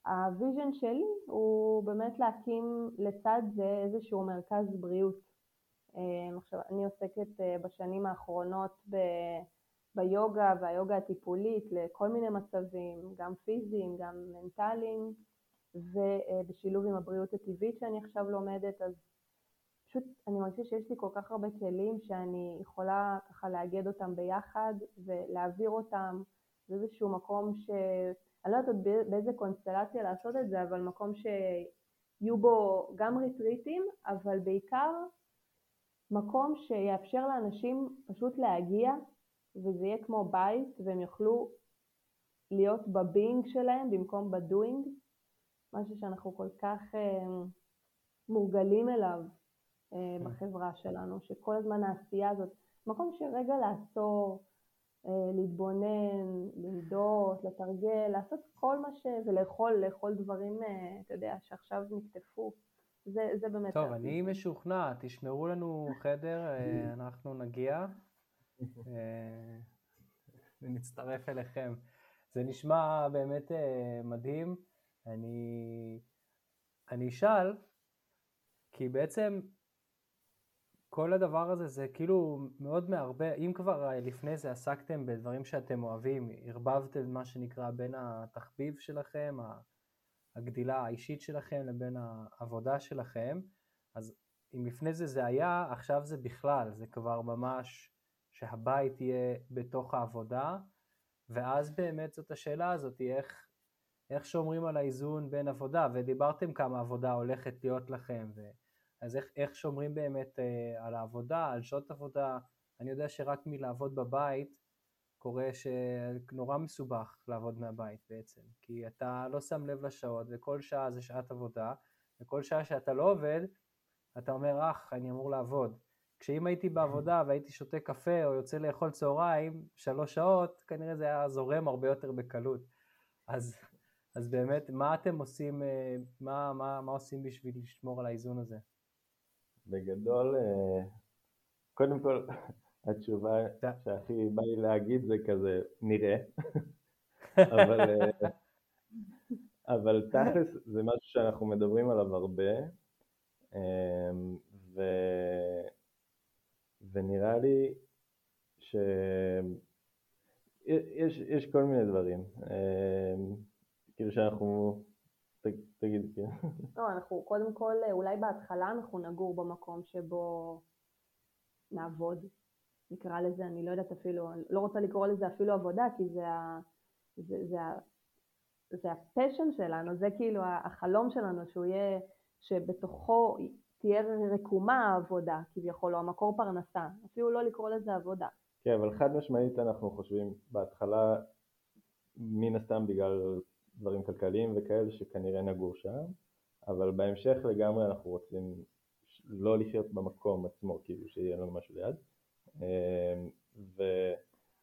והוויז'ן uh, שלי הוא באמת להקים לצד זה איזשהו מרכז בריאות. Um, עכשיו, אני עוסקת uh, בשנים האחרונות ב... ביוגה והיוגה הטיפולית לכל מיני מצבים, גם פיזיים, גם מנטליים, ובשילוב עם הבריאות הטבעית שאני עכשיו לומדת, אז פשוט אני מרגישה שיש לי כל כך הרבה כלים שאני יכולה ככה לאגד אותם ביחד ולהעביר אותם לאיזשהו מקום ש... אני לא יודעת באיזה קונסטלציה לעשות את זה, אבל מקום שיהיו בו גם ריטריטים, אבל בעיקר מקום שיאפשר לאנשים פשוט להגיע וזה יהיה כמו בית והם יוכלו להיות בבינג שלהם במקום בדוינג, משהו שאנחנו כל כך אה, מורגלים אליו. בחברה שלנו, שכל הזמן העשייה הזאת, מקום שרגע לעצור, אה, להתבונן, לנדות, לתרגל, לעשות כל מה ש... ולאכול, לאכול דברים, אה, אתה יודע, שעכשיו נקטפו. זה, זה באמת... טוב, אני משוכנע, תשמרו לנו חדר, אה, (laughs) אנחנו נגיע. (laughs) אה, ונצטרף אליכם. זה נשמע באמת אה, מדהים. אני, אני אשאל, כי בעצם כל הדבר הזה זה כאילו מאוד מערבה, אם כבר לפני זה עסקתם בדברים שאתם אוהבים, ערבבתם מה שנקרא בין התחביב שלכם, הגדילה האישית שלכם לבין העבודה שלכם, אז אם לפני זה זה היה, עכשיו זה בכלל, זה כבר ממש שהבית יהיה בתוך העבודה, ואז באמת זאת השאלה הזאת, איך, איך שומרים על האיזון בין עבודה, ודיברתם כמה עבודה הולכת להיות לכם, ו... אז איך, איך שומרים באמת אה, על העבודה, על שעות עבודה, אני יודע שרק מלעבוד בבית קורה שנורא מסובך לעבוד מהבית בעצם, כי אתה לא שם לב לשעות וכל שעה זה שעת עבודה, וכל שעה שאתה לא עובד, אתה אומר, אך, אני אמור לעבוד. כשאם הייתי בעבודה והייתי שותה קפה או יוצא לאכול צהריים, שלוש שעות, כנראה זה היה זורם הרבה יותר בקלות. אז, אז באמת, מה אתם עושים, אה, מה, מה, מה עושים בשביל לשמור על האיזון הזה? בגדול, אה, קודם כל, (laughs) התשובה שהכי בא לי להגיד זה כזה, נראה. (laughs) אבל, אה, אבל תכלס זה משהו שאנחנו מדברים עליו הרבה, ו... ונראה לי שיש יש כל מיני דברים, אמ, כאילו שאנחנו, תגיד, כן. (laughs) לא, אנחנו קודם כל, אולי בהתחלה אנחנו נגור במקום שבו נעבוד, נקרא לזה, אני לא יודעת אפילו, לא רוצה לקרוא לזה אפילו עבודה, כי זה, ה, זה, זה, ה, זה הפשן שלנו, זה כאילו החלום שלנו, שהוא יהיה, שבתוכו תהיה רקומה העבודה כביכול, או המקור פרנסה, אפילו לא לקרוא לזה עבודה. כן, אבל חד משמעית אנחנו חושבים בהתחלה, מן הסתם בגלל דברים כלכליים וכאלה שכנראה נגור שם, אבל בהמשך לגמרי אנחנו רוצים לא לחיות במקום עצמו, כאילו שיהיה לנו משהו ליד. ו,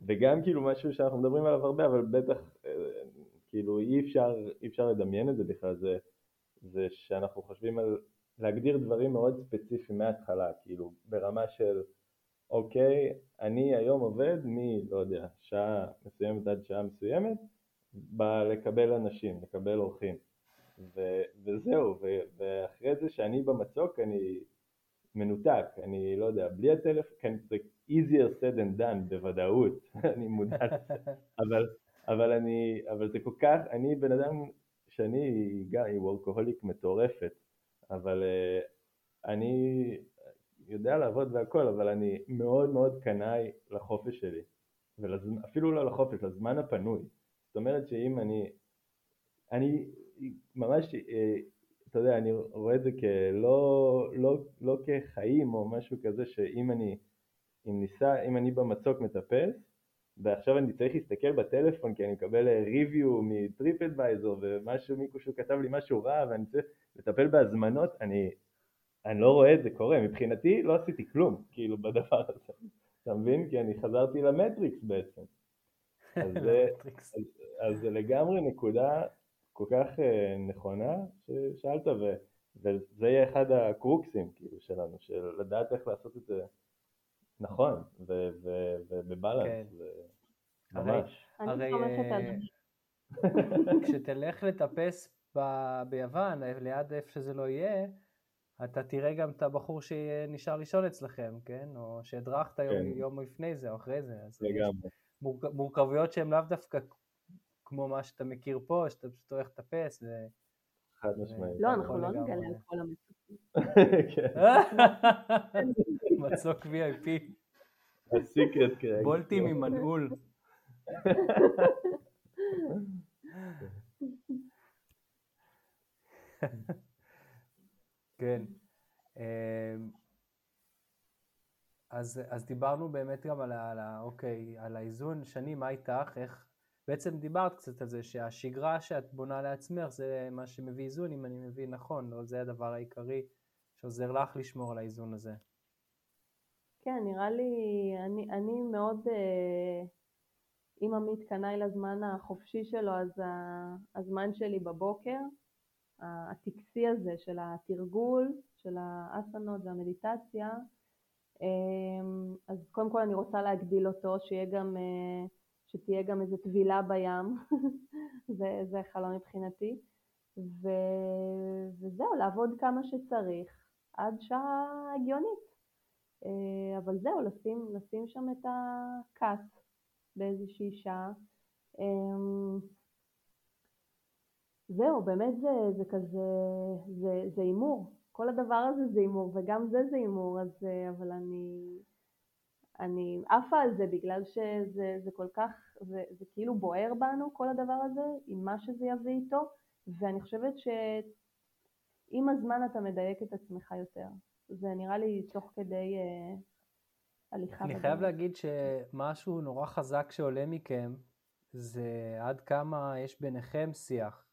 וגם כאילו משהו שאנחנו מדברים עליו הרבה, אבל בטח כאילו אי אפשר, אי אפשר לדמיין את זה בכלל, זה, זה שאנחנו חושבים על להגדיר דברים מאוד ספציפיים מההתחלה, כאילו ברמה של אוקיי, אני היום עובד מ, לא יודע, שעה מסוימת עד שעה מסוימת, בא לקבל אנשים, לקבל אורחים, ו, וזהו, ו, ואחרי זה שאני במצוק אני מנותק, אני לא יודע, בלי הטלפון, כן, זה easier said than done בוודאות, (laughs) אני מודע לזה, אבל, אבל אבל זה כל כך, אני בן אדם שאני גם עם וורקוהוליק מטורפת, אבל uh, אני יודע לעבוד והכל, אבל אני מאוד מאוד קנאי לחופש שלי, ולזמן, אפילו לא לחופש, לזמן הפנוי. אומרת שאם אני, אני ממש, אה, אתה יודע, אני רואה את זה כלא לא, לא כחיים או משהו כזה, שאם אני, אם ניסה, אם אני במצוק מטפס, ועכשיו אני צריך להסתכל בטלפון כי אני מקבל ריוויו מטריפ אדוויזור ומשהו, מישהו כתב לי משהו רע ואני צריך לטפל בהזמנות, אני, אני לא רואה את זה קורה, מבחינתי לא עשיתי כלום, כאילו, בדבר הזה, אתה מבין? כי אני חזרתי למטריקס בעצם. אז (laughs) זה, אז, אז זה לגמרי נקודה כל כך אה, נכונה ששאלת, ו, וזה יהיה אחד הקרוקסים כאילו שלנו, של לדעת איך לעשות את זה נכון, ובבלנס, כן. ממש. הרי אה, (laughs) כשתלך לטפס ביוון, ליד איפה שזה לא יהיה, אתה תראה גם את הבחור שנשאר לישון אצלכם, כן? או שהדרכת יום, כן. יום לפני זה או אחרי זה. לגמרי. מורכבויות שהן לאו דווקא כמו מה שאתה מכיר פה, שאתה פשוט הולך לטפס. ו... חד משמעית. לא, אנחנו לא נגלה את כל המצוקים. (laughs) מצוק VIP. הסיקרט קרק. בולטים עם מנעול. (laughs) כן. אז, אז דיברנו באמת גם על, על, אוקיי, על האיזון. שני, מה איתך? איך... בעצם דיברת קצת על זה שהשגרה שאת בונה לעצמך זה מה שמביא איזון, אם אני מבין נכון, לא זה הדבר העיקרי שעוזר לך לשמור על האיזון הזה. כן, נראה לי, אני, אני מאוד, אה, אם עמית קנאי לזמן החופשי שלו, אז הזמן שלי בבוקר, הטקסי הזה של התרגול, של האסנות והמדיטציה, אז קודם כל אני רוצה להגדיל אותו, שיהיה גם, אה, שתהיה גם איזו טבילה בים, (laughs) זה, זה חלום מבחינתי, ו, וזהו, לעבוד כמה שצריך עד שעה הגיונית, אה, אבל זהו, לשים, לשים שם את הכת באיזושהי שעה. אמ, זהו, באמת זה, זה כזה, זה הימור, כל הדבר הזה זה הימור, וגם זה זה הימור, אז, אה, אבל אני, אני עפה על זה בגלל שזה זה כל כך, זה, זה כאילו בוער בנו כל הדבר הזה, עם מה שזה יביא איתו, ואני חושבת שעם הזמן אתה מדייק את עצמך יותר. זה נראה לי תוך כדי uh, הליכה. אני חייב להגיד שמשהו נורא חזק שעולה מכם, זה עד כמה יש ביניכם שיח.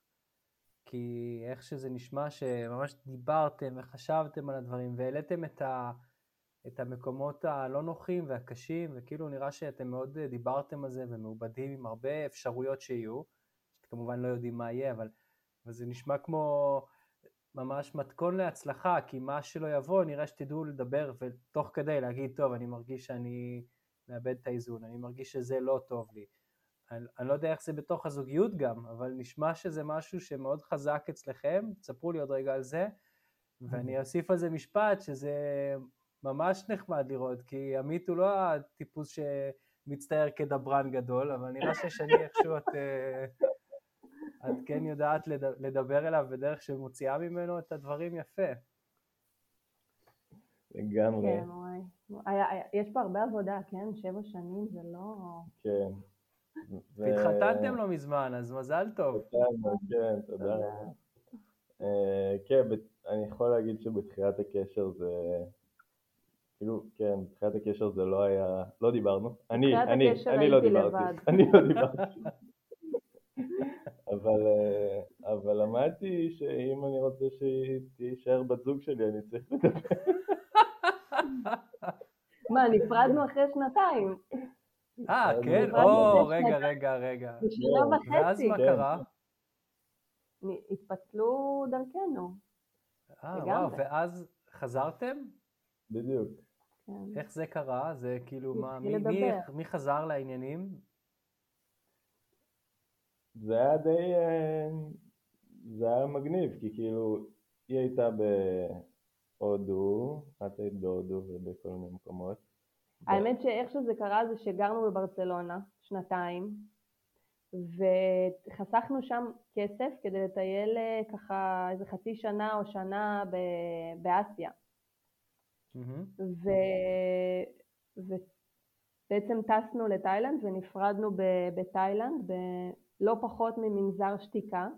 כי איך שזה נשמע שממש דיברתם וחשבתם על הדברים והעליתם את, ה, את המקומות הלא נוחים והקשים וכאילו נראה שאתם מאוד דיברתם על זה ומעובדים עם הרבה אפשרויות שיהיו, כמובן לא יודעים מה יהיה אבל, אבל זה נשמע כמו ממש מתכון להצלחה כי מה שלא יבוא נראה שתדעו לדבר ותוך כדי להגיד טוב אני מרגיש שאני מאבד את האיזון, אני מרגיש שזה לא טוב לי אני, אני לא יודע איך זה בתוך הזוגיות גם, אבל נשמע שזה משהו שמאוד חזק אצלכם, תספרו לי עוד רגע על זה, ואני אוסיף על זה משפט שזה ממש נחמד לראות, כי עמית הוא לא הטיפוס שמצטייר כדברן גדול, אבל נראה ששני איכשהו את, אה, את כן יודעת לדבר אליו בדרך שמוציאה ממנו את הדברים יפה. לגמרי. כן, וואי. יש פה הרבה עבודה, כן? שבע שנים זה לא... כן. והתחתנתם לא מזמן, אז מזל טוב. כן, תודה. אה, כן, אני יכול להגיד שבתחילת הקשר זה... כאילו, כן, בתחילת הקשר זה לא היה... לא דיברנו. אני, אני, אני לא דיברתי. (laughs) אני לא דיברתי. אבל, אה, אבל למדתי שאם אני רוצה שהיא תישאר בת זוג שלי, אני צריך לדבר. מה, נפרדנו אחרי שנתיים. אה, אז כן? או, רגע. רגע, רגע. בשנה ואז וחצי. מה כן. קרה? התפצלו דרכנו. אה. וואו, ואז חזרתם? בדיוק. כן. איך זה קרה? זה כאילו, מה. מי חזר לעניינים? זה היה די, אה, זה היה מגניב, כי כאילו, היא הייתה בהודו, את היית בהודו ובכל מיני מקומות. האמת שאיך שזה קרה זה שגרנו בברצלונה שנתיים, וחסכנו שם כסף כדי לטייל אה, ככה איזה חצי שנה או שנה ב- באסיה. מהמם. ו... ובעצם טסנו לתאילנד ונפרדנו בתאילנד בלא פחות ממנזר שתיקה,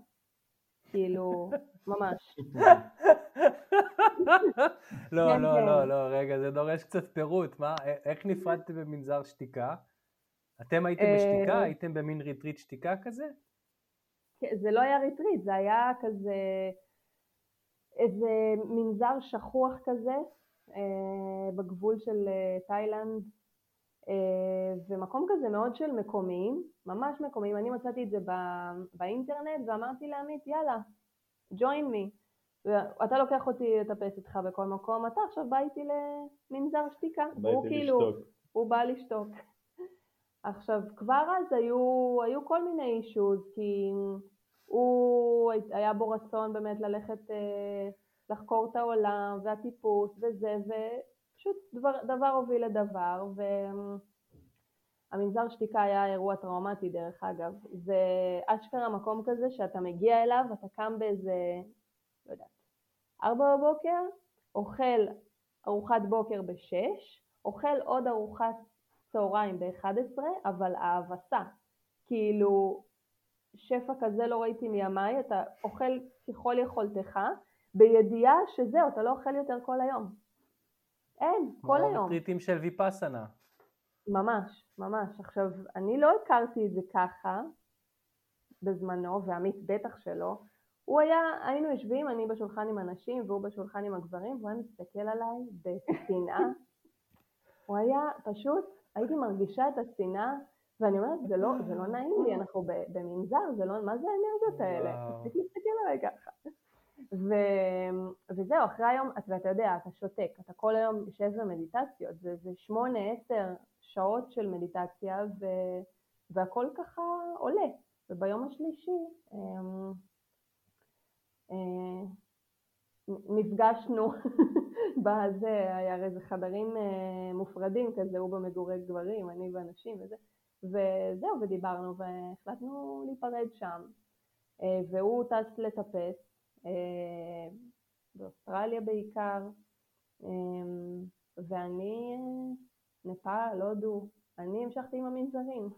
כאילו, (laughs) ממש. לא, כן, לא, כן. לא, לא, רגע, זה דורש קצת פירוט. מה, א- איך נפרדתם במנזר שתיקה? אתם הייתם אה, בשתיקה? הייתם במין ריטריט שתיקה כזה? כן, זה לא היה ריטריט, זה היה כזה איזה מנזר שכוח כזה אה, בגבול של אה, תאילנד, אה, ומקום כזה מאוד של מקומיים, ממש מקומיים. אני מצאתי את זה בא, באינטרנט ואמרתי לעמית, יאללה, join me. ואתה לוקח אותי לטפס איתך בכל מקום, אתה עכשיו בא איתי למנזר שתיקה. והוא באתי כאילו, לשתוק. הוא בא לשתוק. עכשיו, כבר אז היו, היו כל מיני אישוז, כי הוא, היה בו רצון באמת ללכת אה, לחקור את העולם, והטיפוס וזה, ופשוט דבר, דבר הוביל לדבר, והמנזר שתיקה היה אירוע טראומטי דרך אגב. זה אשכרה מקום כזה שאתה מגיע אליו, אתה קם באיזה, לא יודעת, ארבע בבוקר, אוכל ארוחת בוקר בשש, אוכל עוד ארוחת צהריים ב-11, אבל האבסה, כאילו שפע כזה לא ראיתי מימיי, אתה אוכל ככל יכולתך, בידיעה שזהו, אתה לא אוכל יותר כל היום. אין, כל כמו היום. ריטריטים של ויפאסנה. ממש, ממש. עכשיו, אני לא הכרתי את זה ככה בזמנו, ועמית בטח שלא. הוא היה, היינו יושבים, אני בשולחן עם הנשים והוא בשולחן עם הגברים, והוא היה מסתכל עליי בשנאה. הוא היה פשוט, הייתי מרגישה את השנאה, ואני אומרת, זה לא, זה לא נעים לי, אנחנו במנזר, זה לא, מה זה האנרגיות האלה? תפסיק להסתכל עליי ככה. ו... וזהו, אחרי היום, את- ואתה יודע, אתה שותק, אתה כל היום יושב במדיטציות, זה, זה שמונה, עשר שעות של מדיטציה, ו... והכל ככה עולה. וביום השלישי אמ, אה, נפגשנו (laughs) בזה, היה הרי זה חדרים אה, מופרדים כזה, הוא במגורי גברים, אני ואנשים וזה, וזהו, ודיברנו והחלטנו להיפרד שם. אה, והוא טס לטפס, באוסטרליה בעיקר, אה, ואני נפאל, הודו, אני המשכתי עם המנזרים.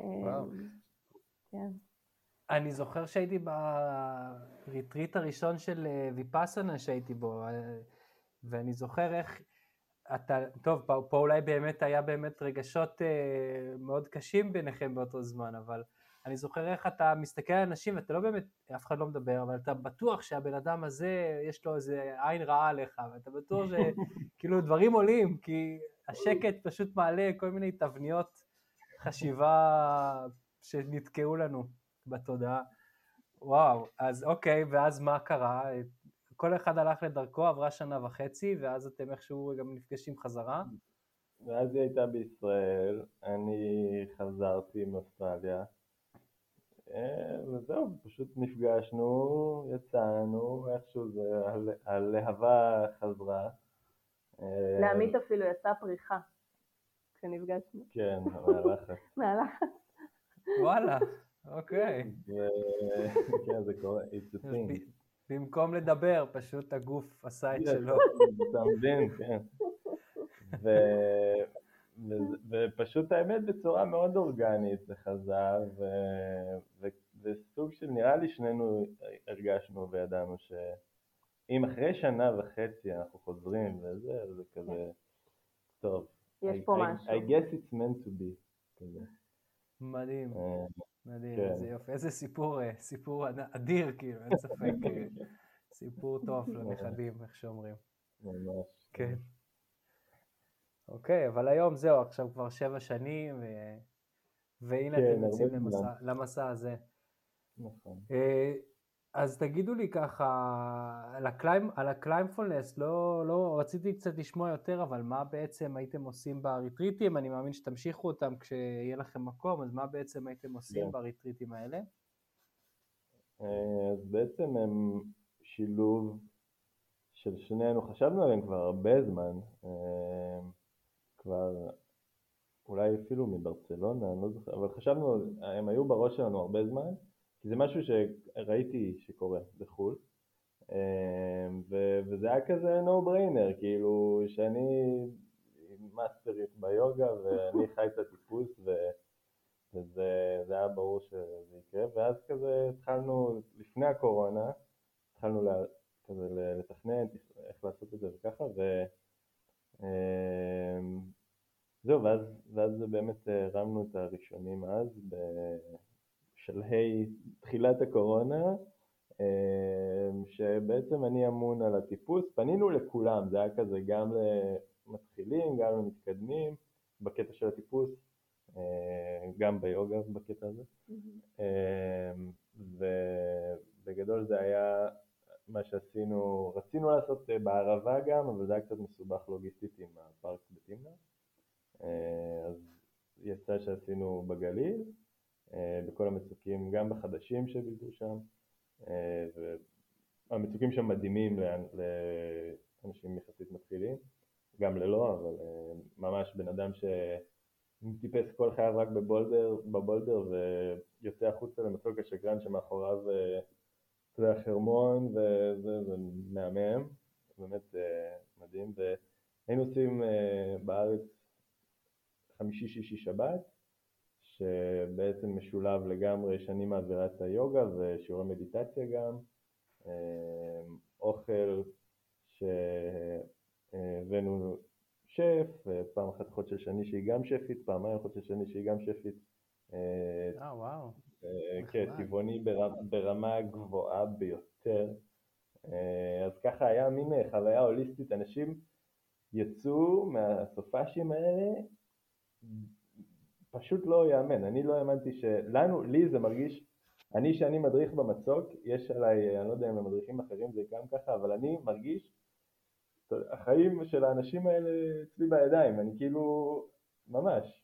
אה, וואו. כן. אני זוכר שהייתי בריטריט הראשון של אה, ויפאסנה שהייתי בו, אה, ואני זוכר איך אתה, טוב, פה, פה אולי באמת היה באמת רגשות אה, מאוד קשים ביניכם באותו זמן, אבל אני זוכר איך אתה מסתכל על אנשים ואתה לא באמת, אף אחד לא מדבר, אבל אתה בטוח שהבן אדם הזה, יש לו איזה עין רעה עליך, ואתה בטוח שכאילו (laughs) דברים עולים, כי השקט פשוט מעלה כל מיני תבניות חשיבה שנתקעו לנו בתודעה. וואו, אז אוקיי, ואז מה קרה? כל אחד הלך לדרכו, עברה שנה וחצי, ואז אתם איכשהו גם נפגשים חזרה. ואז היא הייתה בישראל, אני חזרתי מאוסטרליה, אה, וזהו, פשוט נפגשנו, יצאנו, איכשהו זה, הל- הלהבה חזרה. אה, לעמית אפילו יצאה פריחה כשנפגשנו, כן, מהלחץ. (laughs) מהלחץ. וואלה, אוקיי. (laughs) כן, זה קורה, it's a thing. במקום לדבר, פשוט הגוף עשה את כן, שלו. אתה מבין, כן. ופשוט האמת בצורה מאוד אורגנית זה חזר, ו- ו- וסוג של נראה לי שנינו הרגשנו וידענו שאם אחרי שנה וחצי אנחנו חוזרים וזה, אז זה כזה, טוב. יש I- פה I- משהו. I guess it's meant to be. מדהים. מדהים, כן. איזה יופי, איזה סיפור, אה, סיפור אד- אדיר, כאילו, אין ספק, אה, סיפור טוב לנכדים, איך שאומרים. ממש. כן. אוקיי, אבל היום זהו, עכשיו כבר שבע שנים, ו... והנה כן, אתם יוצאים. למסע, למסע הזה. נכון. אה, אז תגידו לי ככה, על ה Climbalance, לא, לא, רציתי קצת לשמוע יותר, אבל מה בעצם הייתם עושים בריטריטים? אני מאמין שתמשיכו אותם כשיהיה לכם מקום, אז מה בעצם הייתם עושים כן. בריטריטים האלה? אה, אז בעצם הם שילוב של שנינו, חשבנו עליהם כבר הרבה זמן, אה, כבר אולי אפילו מברצלונה, אני לא זוכר, אבל חשבנו, הם היו בראש שלנו הרבה זמן, כי זה משהו שראיתי שקורה בחו"ל, אה, ו- וזה היה כזה no brainer, כאילו שאני מאסטרית ביוגה ואני חי את הטיפוס ו- וזה זה היה ברור שזה יקרה, ואז כזה התחלנו, לפני הקורונה, התחלנו לה, כזה לתכנן איך לעשות את זה וככה, ו... אמ, זהו, ואז, ואז באמת הרמנו את הראשונים אז, בשלהי תחילת הקורונה, אמ, שבעצם אני אמון על הטיפוס, פנינו לכולם, זה היה כזה גם למתחילים, גם למתקדמים, בקטע של הטיפוס, אה, גם ביוגה בקטע הזה. אמ, ובגדול זה היה מה שעשינו, רצינו לעשות אה, בערבה גם, אבל זה היה קצת מסובך לוגיסטית עם הפארק בתמנע. אה, אז יצא שעשינו בגליל, בכל המצוקים, גם בחדשים שבילדו שם, אה, והמצוקים שם מדהימים לאנשים יחסית מתחילים, גם ללא, אבל אה, ממש בן אדם ש... טיפס כל חייו רק בבולדר, בבולדר ויוצא החוצה למצוק השקרן שמאחוריו, אה, אתה יודע, חרמון וזה, זה מהמם, באמת אה, מדהים, והיינו עושים אה, בארץ חמישי, שישי, שבת, שבעצם משולב לגמרי שאני מעבירה את היוגה ושיעורי מדיטציה גם, אה, אוכל שהבאנו שף, פעם אחת אחות של שני שהיא גם שפית, פעמיים אחות של שני שהיא גם שפית. אה, אה, וואו. אה. כן, טבעוני ברמה, ברמה גבוהה ביותר. אה, אז ככה היה מין אה, חוויה הוליסטית, אנשים יצאו מהסופאשים האלה, פשוט לא יאמן, אני לא האמנתי שלנו, לי זה מרגיש, אני שאני מדריך במצוק, יש עליי, אני לא יודע אם למדריכים אחרים זה גם ככה, אבל אני מרגיש החיים של האנשים האלה אצלי בידיים, אני כאילו, ממש.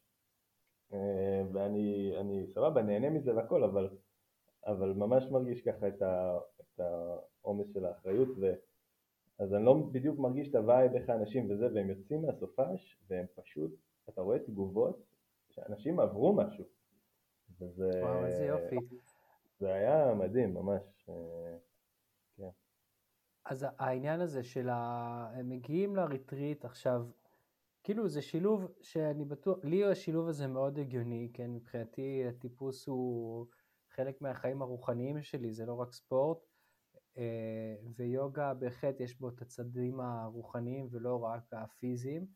אה, ואני אני סבבה, נהנה מזה והכל, אבל, אבל ממש מרגיש ככה את, ה, את העומס של האחריות, ו, אז אני לא בדיוק מרגיש את ה vibe איך האנשים וזה, והם יוצאים מהסופש, והם פשוט, אתה רואה תגובות, שאנשים עברו משהו. וזה, וואו, איזה יופי. זה היה מדהים, ממש. אה, כן. אז העניין הזה של ה... הם מגיעים לריטריט עכשיו, כאילו זה שילוב שאני בטוח, לי השילוב הזה מאוד הגיוני, כן, מבחינתי הטיפוס הוא חלק מהחיים הרוחניים שלי, זה לא רק ספורט, אה, ויוגה בהחלט יש בו את הצדדים הרוחניים ולא רק הפיזיים,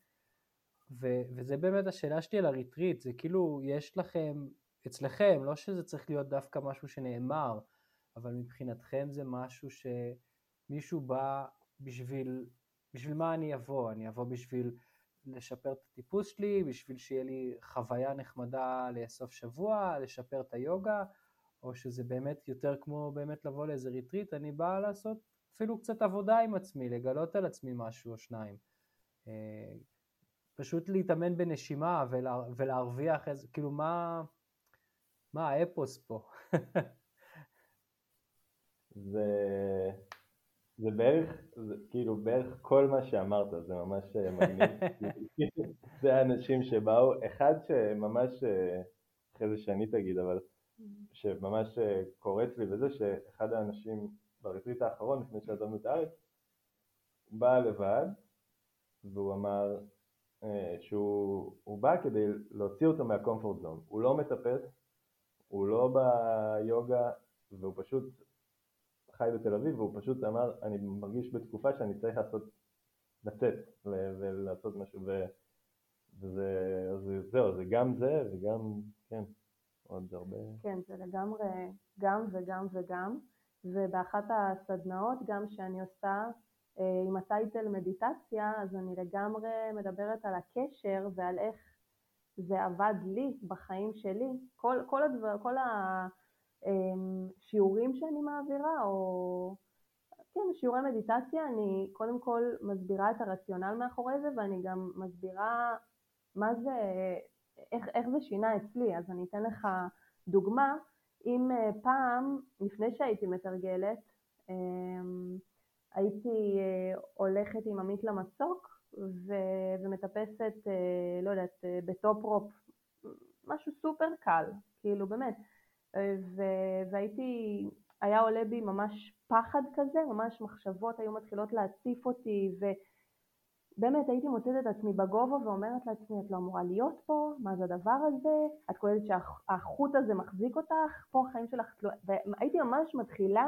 ו- וזה באמת השאלה שלי על הריטריט, זה כאילו יש לכם, אצלכם, לא שזה צריך להיות דווקא משהו שנאמר, אבל מבחינתכם זה משהו שמישהו בא בשביל, בשביל מה אני אבוא? אני אבוא בשביל לשפר את הטיפוס שלי, בשביל שיהיה לי חוויה נחמדה לסוף שבוע, לשפר את היוגה, או שזה באמת יותר כמו באמת לבוא לאיזה ריטריט, אני בא לעשות אפילו קצת עבודה עם עצמי, לגלות על עצמי משהו או שניים. פשוט להתאמן בנשימה ולה, ולהרוויח איזה, כאילו מה, מה האפוס פה? זה, זה בערך, זה כאילו בערך כל מה שאמרת, זה ממש אה, מגניב. (laughs) זה האנשים שבאו, אחד שממש, אה, אחרי זה שאני תגיד, אבל שממש אה, קורץ לי וזה, שאחד האנשים בריטריט האחרון, לפני שעזבנו את הארץ, בא לבד, והוא אמר שהוא הוא בא כדי להוציא אותו מהקומפורט זון. הוא לא מטפס, הוא לא ביוגה, והוא פשוט חי בתל אביב, והוא פשוט אמר, אני מרגיש בתקופה שאני צריך לעשות, לצאת ולעשות משהו, ו- וזה, אז זהו, זה גם זה וגם, כן, עוד הרבה... כן, זה לגמרי גם וגם וגם, ובאחת הסדנאות גם שאני עושה אה, עם הטייטל מדיטציה, אז אני לגמרי מדברת על הקשר ועל איך זה עבד לי בחיים שלי. כל, כל, הדבר, כל השיעורים אמ, שאני מעבירה, או כן, שיעורי מדיטציה, אני קודם כל מסבירה את הרציונל מאחורי זה, ואני גם מסבירה מה זה, איך, איך זה שינה אצלי. אז אני אתן לך דוגמה. אם אה, פעם, לפני שהייתי מתרגלת, אמ, הייתי אה, הולכת עם עמית למצוק ו- ומטפסת, אה, לא יודעת, אה, ב top-rope, משהו סופר קל, כאילו באמת, ו- והייתי, היה עולה בי ממש פחד כזה, ממש מחשבות היו מתחילות להציף אותי, ובאמת הייתי מוצאת את עצמי בגובה ואומרת לעצמי, את לא אמורה להיות פה, מה זה הדבר הזה, את קולטת שהחוט הזה מחזיק אותך, פה החיים שלך, והייתי ממש מתחילה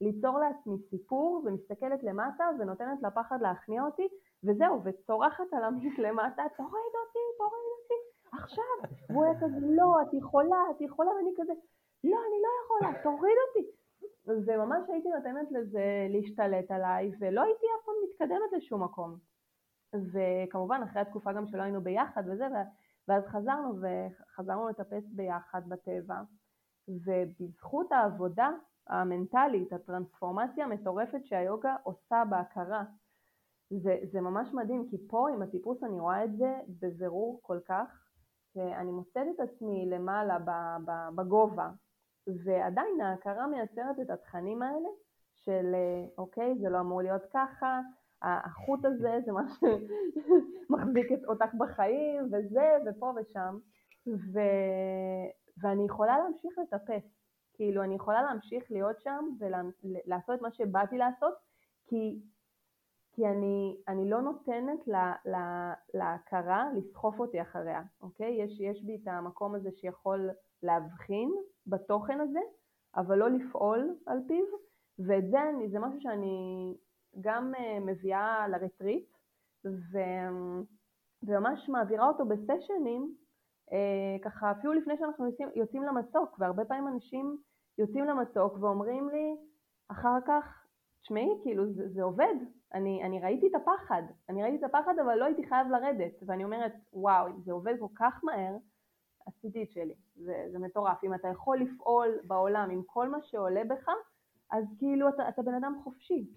ליצור לעצמי סיפור ומסתכלת למטה ונותנת לפחד להכניע אותי וזהו, וצורחת על עמית למטה, תוריד אותי, תוריד אותי, עכשיו. והוא היה כזה, לא, את יכולה, את יכולה, ואני כזה, לא, אני לא יכולה, תוריד אותי. וממש הייתי נותנת לזה להשתלט עליי, ולא הייתי אף פעם מתקדמת לשום מקום. וכמובן, אחרי התקופה גם שלא היינו ביחד וזה, ואז חזרנו, וחזרנו לטפס ביחד בטבע, ובזכות העבודה המנטלית, הטרנספורמציה המטורפת שהיוגה עושה בהכרה. זה, זה ממש מדהים, כי פה עם הטיפוס אני רואה את זה בבירור כל כך, שאני מוצאת את עצמי למעלה בגובה, ועדיין ההכרה מייצרת את התכנים האלה של אוקיי, זה לא אמור להיות ככה, החוט הזה זה מה (laughs) שמחזיק אותך בחיים, וזה, ופה ושם, ו... ואני יכולה להמשיך לטפס. כאילו אני יכולה להמשיך להיות שם ולעשות את מה שבאתי לעשות, כי, כי אני, אני לא נותנת לה, לה, להכרה לסחוף אותי אחריה, אוקיי? יש, יש בי את המקום הזה שיכול להבחין בתוכן הזה, אבל לא לפעול על פיו, ואת זה אני, זה משהו שאני גם uh, מביאה לרטריט, ו, וממש מעבירה אותו בסשנים, ככה אפילו לפני שאנחנו יוצאים, יוצאים למסוק, והרבה פעמים אנשים יוצאים למצוק ואומרים לי אחר כך, תשמעי, כאילו זה, זה עובד, אני, אני ראיתי את הפחד, אני ראיתי את הפחד אבל לא הייתי חייב לרדת, ואני אומרת, וואו, אם זה עובד כל כך מהר, עשיתי את שלי, זה, זה מטורף, אם אתה יכול לפעול בעולם עם כל מה שעולה בך, אז כאילו אתה, אתה בן אדם חופשי.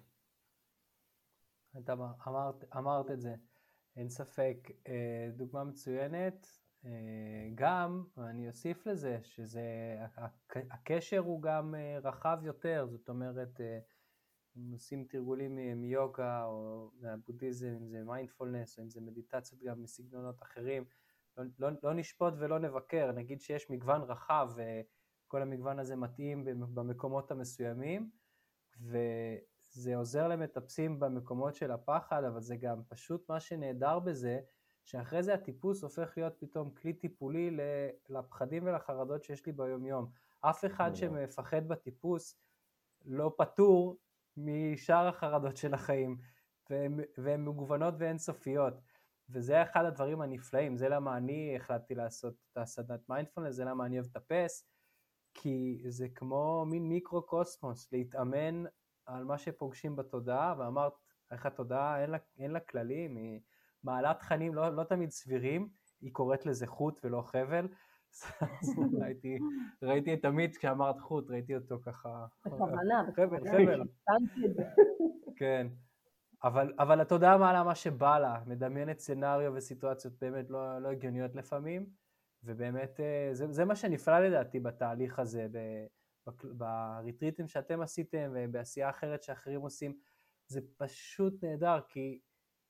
אתה אמרת, אמרת את זה, אין ספק, אה, דוגמה מצוינת, אה, גם, אני אוסיף לזה, שזה, הקשר הוא גם אה, רחב יותר, זאת אומרת, אה, אם עושים תרגולים מיוגה או מהבודהיזם, אם זה מיינדפולנס או אם זה מדיטציות גם מסגנונות אחרים, לא, לא, לא נשפוט ולא נבקר, נגיד שיש מגוון רחב וכל המגוון הזה מתאים במקומות המסוימים, וזה עוזר למטפסים במקומות של הפחד, אבל זה גם פשוט מה שנהדר בזה, שאחרי זה הטיפוס הופך להיות פתאום כלי טיפולי לפחדים ולחרדות שיש לי ביומיום. אף אחד שמפחד בטיפוס לא פטור משאר החרדות של החיים, והן מגוונות ואינסופיות. וזה אחד הדברים הנפלאים, זה למה אני החלטתי לעשות את הסדנת מיינדפולנס, זה למה אני אוהב לטפס, כי זה כמו מין מיקרו-קוסמוס, להתאמן על מה שפוגשים בתודעה, ואמרת איך התודעה אין לה, אין לה כללים, היא מעלה תכנים לא, לא תמיד סבירים, היא קוראת לזה חוט ולא חבל. (laughs) אז ראיתי, ראיתי את עמית כשאמרת חוט, ראיתי אותו ככה... בכוונה, חבל, חבל. (laughs) כן. אבל, אבל התודעה מעלה מה שבא לה, מדמיינת סצנריו וסיטואציות באמת לא, לא הגיוניות לפעמים, ובאמת אה, זה, זה מה שנפלא לדעתי בתהליך הזה, בריטריטים שאתם עשיתם ובעשייה אחרת שאחרים עושים, זה פשוט נהדר, כי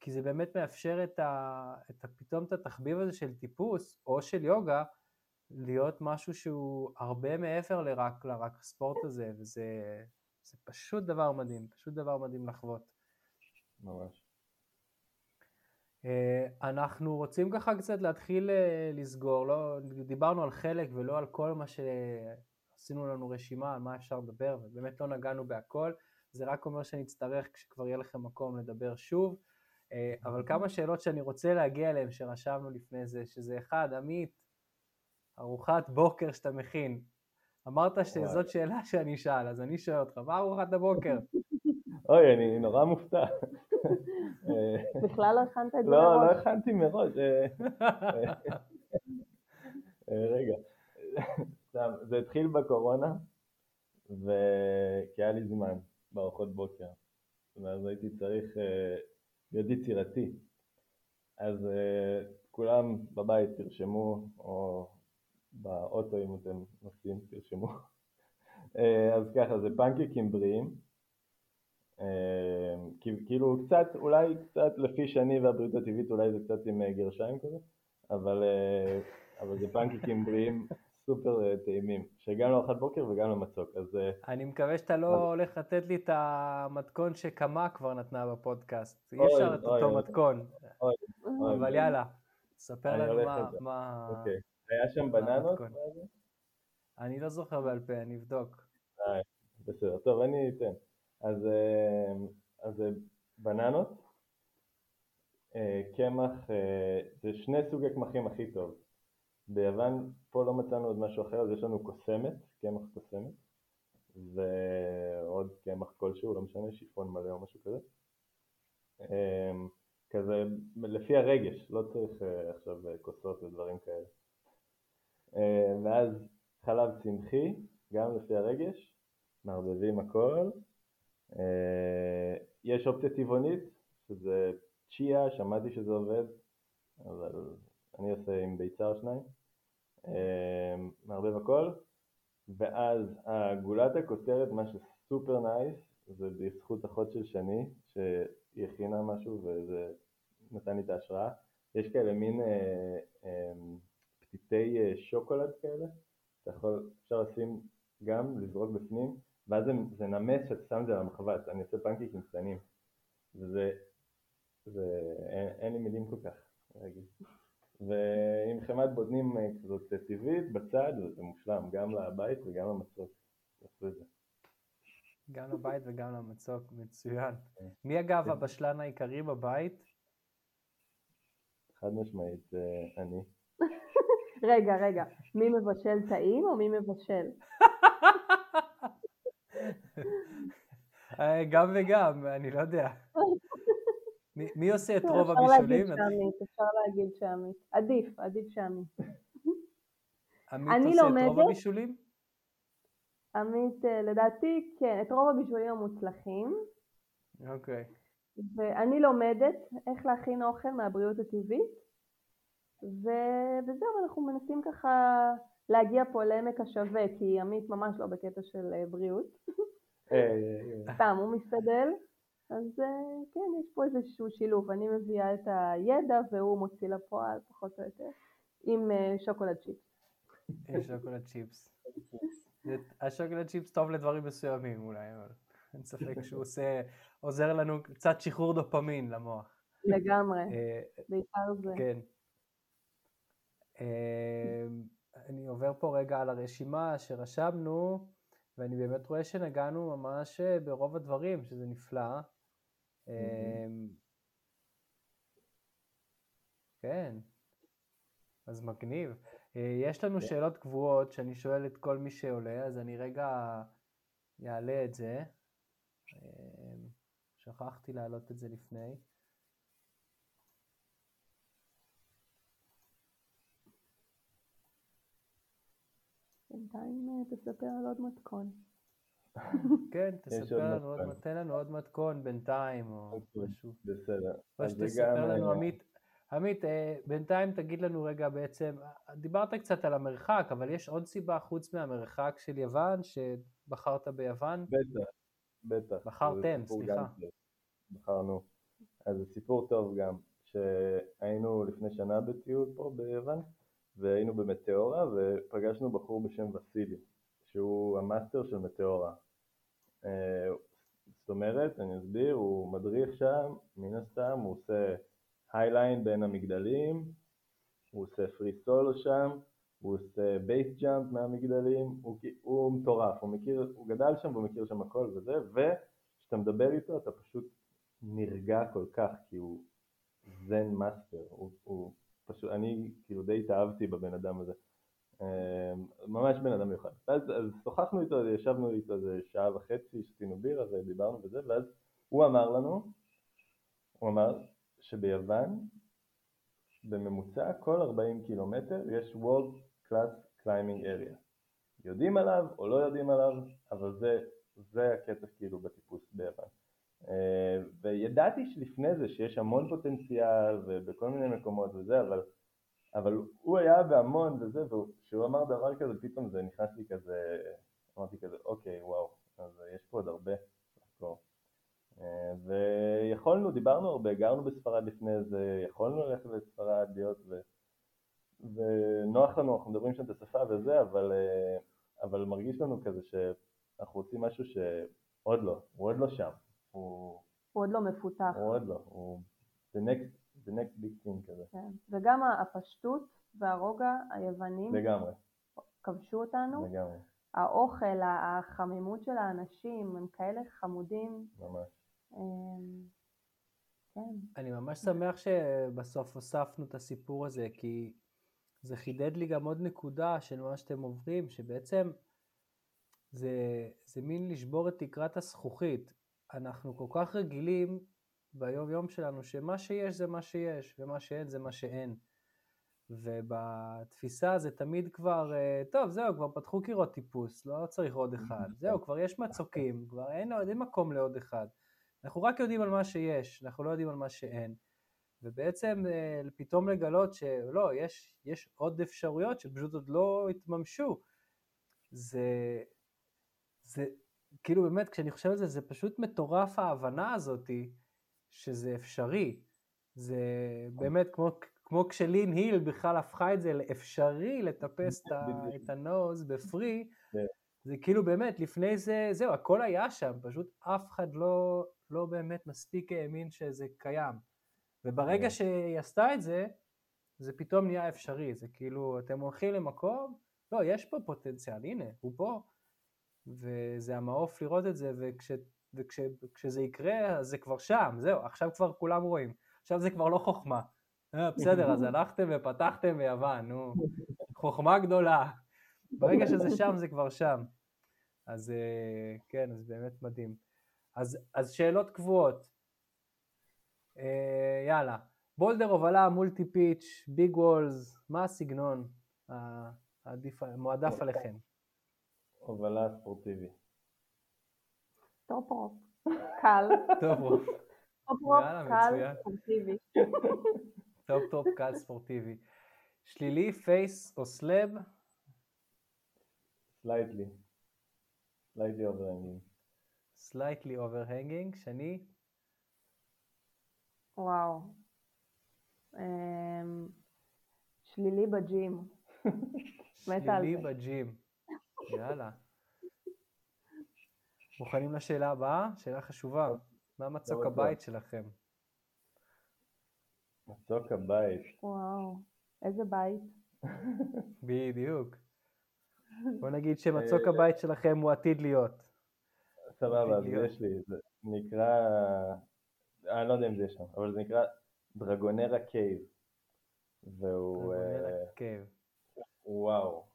כי זה באמת מאפשר את, ה, את ה, פתאום את התחביב הזה של טיפוס או של יוגה להיות משהו שהוא הרבה מעבר לרק, לרק הספורט הזה, וזה פשוט דבר מדהים, פשוט דבר מדהים לחוות. ממש. אה, אנחנו רוצים ככה קצת להתחיל אה, לסגור, לא, דיברנו על חלק ולא על כל מה שעשינו לנו רשימה, על מה אפשר לדבר, ובאמת לא נגענו בהכל, זה רק אומר שנצטרך כשכבר יהיה לכם מקום לדבר שוב. אה, אבל כמה שאלות שאני רוצה להגיע אליהן שרשמנו לפני זה, שזה אחד, עמית, ארוחת בוקר שאתה מכין. אמרת שזאת שאלה שאני אשאל, אז אני שואל אותך, מה ארוחת הבוקר? (laughs) אוי, אני נורא מופתע. (laughs) בכלל לא הכנת את זה לא, מראש. לא הכנתי מראש. אה, אה, רגע, סתם, זה התחיל בקורונה, וכי היה לי זמן בארוחות בוקר, ואז הייתי צריך אה, להיות יצירתי. אז אה, כולם בבית תרשמו, או באוטו אם אתם נוסעים תרשמו. אה, אז ככה, זה פנקקים בריאים. אה, כאילו קצת, אולי קצת לפי שני והבריאות הטבעית, אולי זה קצת עם גרשיים כזה, אבל, אבל זה פנקקים בריאים סופר אה, טעימים, שגם לארוחת בוקר וגם למצוק, אז אה, אני מקווה שאתה לא הולך לתת לי את המתכון שקמה כבר נתנה בפודקאסט. אי אוי, אפשר את אוי, אותו אוי. מתכון. אוי, אבל יאללה, ספר לנו מה... מה- אוקיי. היה שם בננות? אני לא זוכר בעל פה, אני אבדוק. בסדר, טוב, אני אתן. אז, אז זה בננות, אה, קמח, אה, זה שני סוגי קמחים הכי טוב. ביוון פה לא מצאנו עוד משהו אחר, אז יש לנו קוסמת, קמח קוסמת, ועוד קמח כלשהו, לא משנה, שיפון מלא או משהו כזה. אה, כזה לפי הרגש, לא צריך אה, עכשיו אה, כוסות ודברים כאלה. אה, ואז חלב צמחי, גם לפי הרגש, מערבבים הכל. אה, יש אופציה טבעונית, שזה צ'יה, שמעתי שזה עובד, אבל אני עושה עם ביצה או שניים. אה, מערבב הכל, ואז הגולת הכותרת, מה שסופר נייס, זה בזכות אחות של שני, שהיא הכינה משהו וזה נתן לי את ההשראה. יש כאלה מין אה, אה, פתיתי שוקולד כאלה, אתה יכול, אפשר לשים גם, לזרוק בפנים, ואז זה, זה נמס שאתה שם את זה על המחבת, אני עושה פנקיקים קטנים, וזה, זה, אין, אין לי מילים כל כך, להגיד. ועם חמת בוטנים אה, כזאת טבעית בצד, וזה מושלם, גם לבית וגם למצוק. גם לבית וגם למצוק, מצוין. כן. מי אגב כן. הבשלן העיקרי בבית? חד משמעית, אה, אני. רגע, רגע, מי מבשל טעים או מי מבשל? (laughs) אה, גם וגם, אני לא יודע. (laughs) מי- מי עושה את רוב אפשר הבישולים? אפשר להגיד שעמית. עדיף, עדיף שעמית. עמית אני עושה את רוב. הבישולים? עמית, אה, לדעתי, כן, את רוב הבישולים המוצלחים, אוקיי. ואני לומדת איך להכין אוכל מהבריאות הטבעית, ו- וזהו, אנחנו מנסים ככה להגיע פה לעמק השווה, כי עמית ממש לא בקטע של אה, בריאות, אה, סתם, הוא משתדל, אז אה, כן, יש פה איזשהו שילוב, אני מביאה את הידע והוא מוציא לפועל, פחות או יותר, עם אה, שוקולד צ'יפס. יש שוקולד צ'יפס. השוקולד צ'יפס טוב לדברים מסוימים אולי, אבל אין ספק שהוא עושה, עוזר לנו קצת שחרור דופמין למוח. לגמרי, אה, בעיקר זה. כן. אה, אני עובר פה רגע על הרשימה שרשמנו, ואני באמת רואה שנגענו ממש אה, ברוב הדברים, שזה נפלא. אה, כן, אז מגניב. אה, יש לנו. שאלות קבועות שאני שואל את כל מי שעולה, אז אני רגע אעלה את זה. אה, שכחתי להעלות את זה לפני. בינתיים אה, תספר על עוד מתכון. (laughs) כן, תספר לנו עוד. תן לנו עוד מתכון בינתיים, או אוקיי. משהו. בסדר. או שתספר לנו, עמית, עמית, אה, בינתיים תגיד לנו רגע בעצם, דיברת קצת על המרחק, אבל יש עוד סיבה חוץ מהמרחק של יוון, שבחרת ביוון? בטח, בטח. בחרתם, סליחה. טוב. בחרנו. אז זה סיפור טוב גם, שהיינו לפני שנה בטיול פה ביוון, והיינו במטאורה, ופגשנו בחור בשם וסילי, שהוא המאסטר של מטאורה. אה, זאת אומרת, אני אסביר, הוא מדריך שם, מן הסתם, הוא עושה highline בין המגדלים, הוא עושה free solo שם, הוא עושה base jump מהמגדלים, הוא, הוא מטורף, הוא, מכיר, הוא גדל שם והוא מכיר שם הכל וזה, וכשאתה מדבר איתו אתה פשוט נרגע כל כך, כי הוא Zen master, הוא, הוא פשוט, אני כאילו די התאהבתי בבן אדם הזה. אה, ממש בן אדם מיוחד. אז, אז שוחחנו איתו, ישבנו איתו איזה שעה וחצי, שתינו בירה ודיברנו וזה, ואז הוא אמר לנו, הוא אמר שביוון בממוצע כל 40 קילומטר יש World Class Climbing Area. יודעים עליו או לא יודעים עליו, אבל זה, זה הקטע כאילו בטיפוס ביוון. אה, וידעתי שלפני זה שיש המון פוטנציאל ובכל מיני מקומות וזה, אבל, אבל הוא היה בהמון וזה, וכשהוא אמר דבר כזה פתאום זה נכנס לי כזה, אמרתי כזה, אוקיי, וואו, אז יש פה עוד הרבה לחקור. אה, ויכולנו, דיברנו הרבה, גרנו בספרד לפני זה, יכולנו ללכת לספרד, להיות ו... ונוח לנו, אנחנו מדברים שם את השפה וזה, אבל, אה, אבל מרגיש לנו כזה שאנחנו רוצים משהו שעוד לא, הוא עוד לא שם. הוא, הוא עוד לא מפותח. הוא עוד לא, הוא the next, the next big thing כזה. כן. וגם הפשטות והרוגע היוונים. לגמרי. כבשו אותנו. לגמרי. האוכל, החמימות של האנשים, הם כאלה חמודים. ממש. אמ, כן. אני ממש שמח שבסוף הוספנו את הסיפור הזה, כי זה חידד לי גם עוד נקודה של מה שאתם עוברים, שבעצם זה, זה מין לשבור את תקרת הזכוכית. אנחנו כל כך רגילים ביום יום שלנו שמה שיש זה מה שיש, ומה שאין זה מה שאין. ובתפיסה זה תמיד כבר, אה, טוב זהו, כבר פתחו קירות טיפוס, לא צריך עוד אחד. זהו, כבר יש מצוקים, כבר אין, אין מקום לעוד אחד. אנחנו רק יודעים על מה שיש, אנחנו לא יודעים על מה שאין. ובעצם אה, פתאום לגלות שלא, יש, יש עוד אפשרויות שפשוט עוד לא התממשו. זה, זה, כאילו באמת, כשאני חושב על זה, זה פשוט מטורף ההבנה הזאתי שזה אפשרי. זה באמת כמו, כמו כשלין היל בכלל הפכה את זה לאפשרי לטפס את הנוז בפרי, כן. זה כאילו באמת, לפני זה, זהו, הכל היה שם, פשוט אף אחד לא, לא באמת מספיק האמין שזה קיים. וברגע כן. שהיא עשתה את זה, זה פתאום נהיה אפשרי, זה כאילו, אתם הולכים למקום, לא, יש פה פוטנציאל, הנה, הוא פה, וזה המעוף לראות את זה, וכש, וכש, וכשזה יקרה, אז זה כבר שם, זהו, עכשיו כבר כולם רואים, עכשיו זה כבר לא חוכמה. אה, בסדר, אז הלכתם ופתחתם ביוון, נו, חוכמה גדולה. ברגע שזה שם, זה כבר שם. אז אה, כן, אז באמת מדהים. אז, אז שאלות קבועות. אה, יאללה, בולדר הובלה, multi-pitch, big walls, מה הסגנון העדיף, מועדף עליכם? הובלה ספורטיבי. top-rope, קל. top-rope. top-rope, קל, ספורטיבי. top-rope, קל, ספורטיבי. שלילי, face או slab? slightly. slightly overhanging. slightly overhanging, שני? וואו. אמ, שלילי בג'אגים. שלילי בג'אגים. יאללה. מוכנים לשאלה הבאה? שאלה חשובה. מה מצוק הבית שלכם? מצוק הבית. וואו, איזה בית? בדיוק. (laughs) בוא נגיד שמצוק אה, הבית שלכם הוא עתיד להיות. סבבה, אז יש לי, זה נקרא, אני לא יודע אם זה יש שם, אבל זה נקרא דרגונרה cave. והוא... דרגונרה cave. וואו,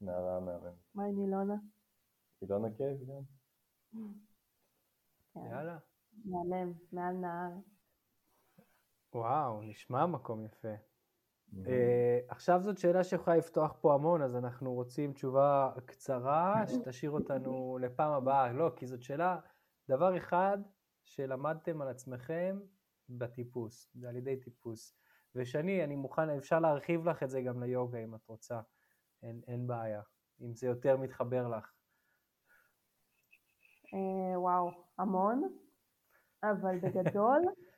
מערה מהממת. מה עם אילונה? אילונה cave גם? כן. יאללה. מהמם, מעל נהר. וואו, נשמע מקום יפה. Uh, עכשיו זאת שאלה שיכולה לפתוח פה המון, אז אנחנו רוצים תשובה קצרה שתשאיר אותנו לפעם הבאה. לא, כי זאת שאלה, דבר אחד שלמדתם על עצמכם בטיפוס, על ידי טיפוס. ושני, אני מוכן, אפשר להרחיב לך את זה גם ליוגה אם את רוצה, אין, אין בעיה, אם זה יותר מתחבר לך. Uh, וואו, המון, אבל בגדול, (laughs)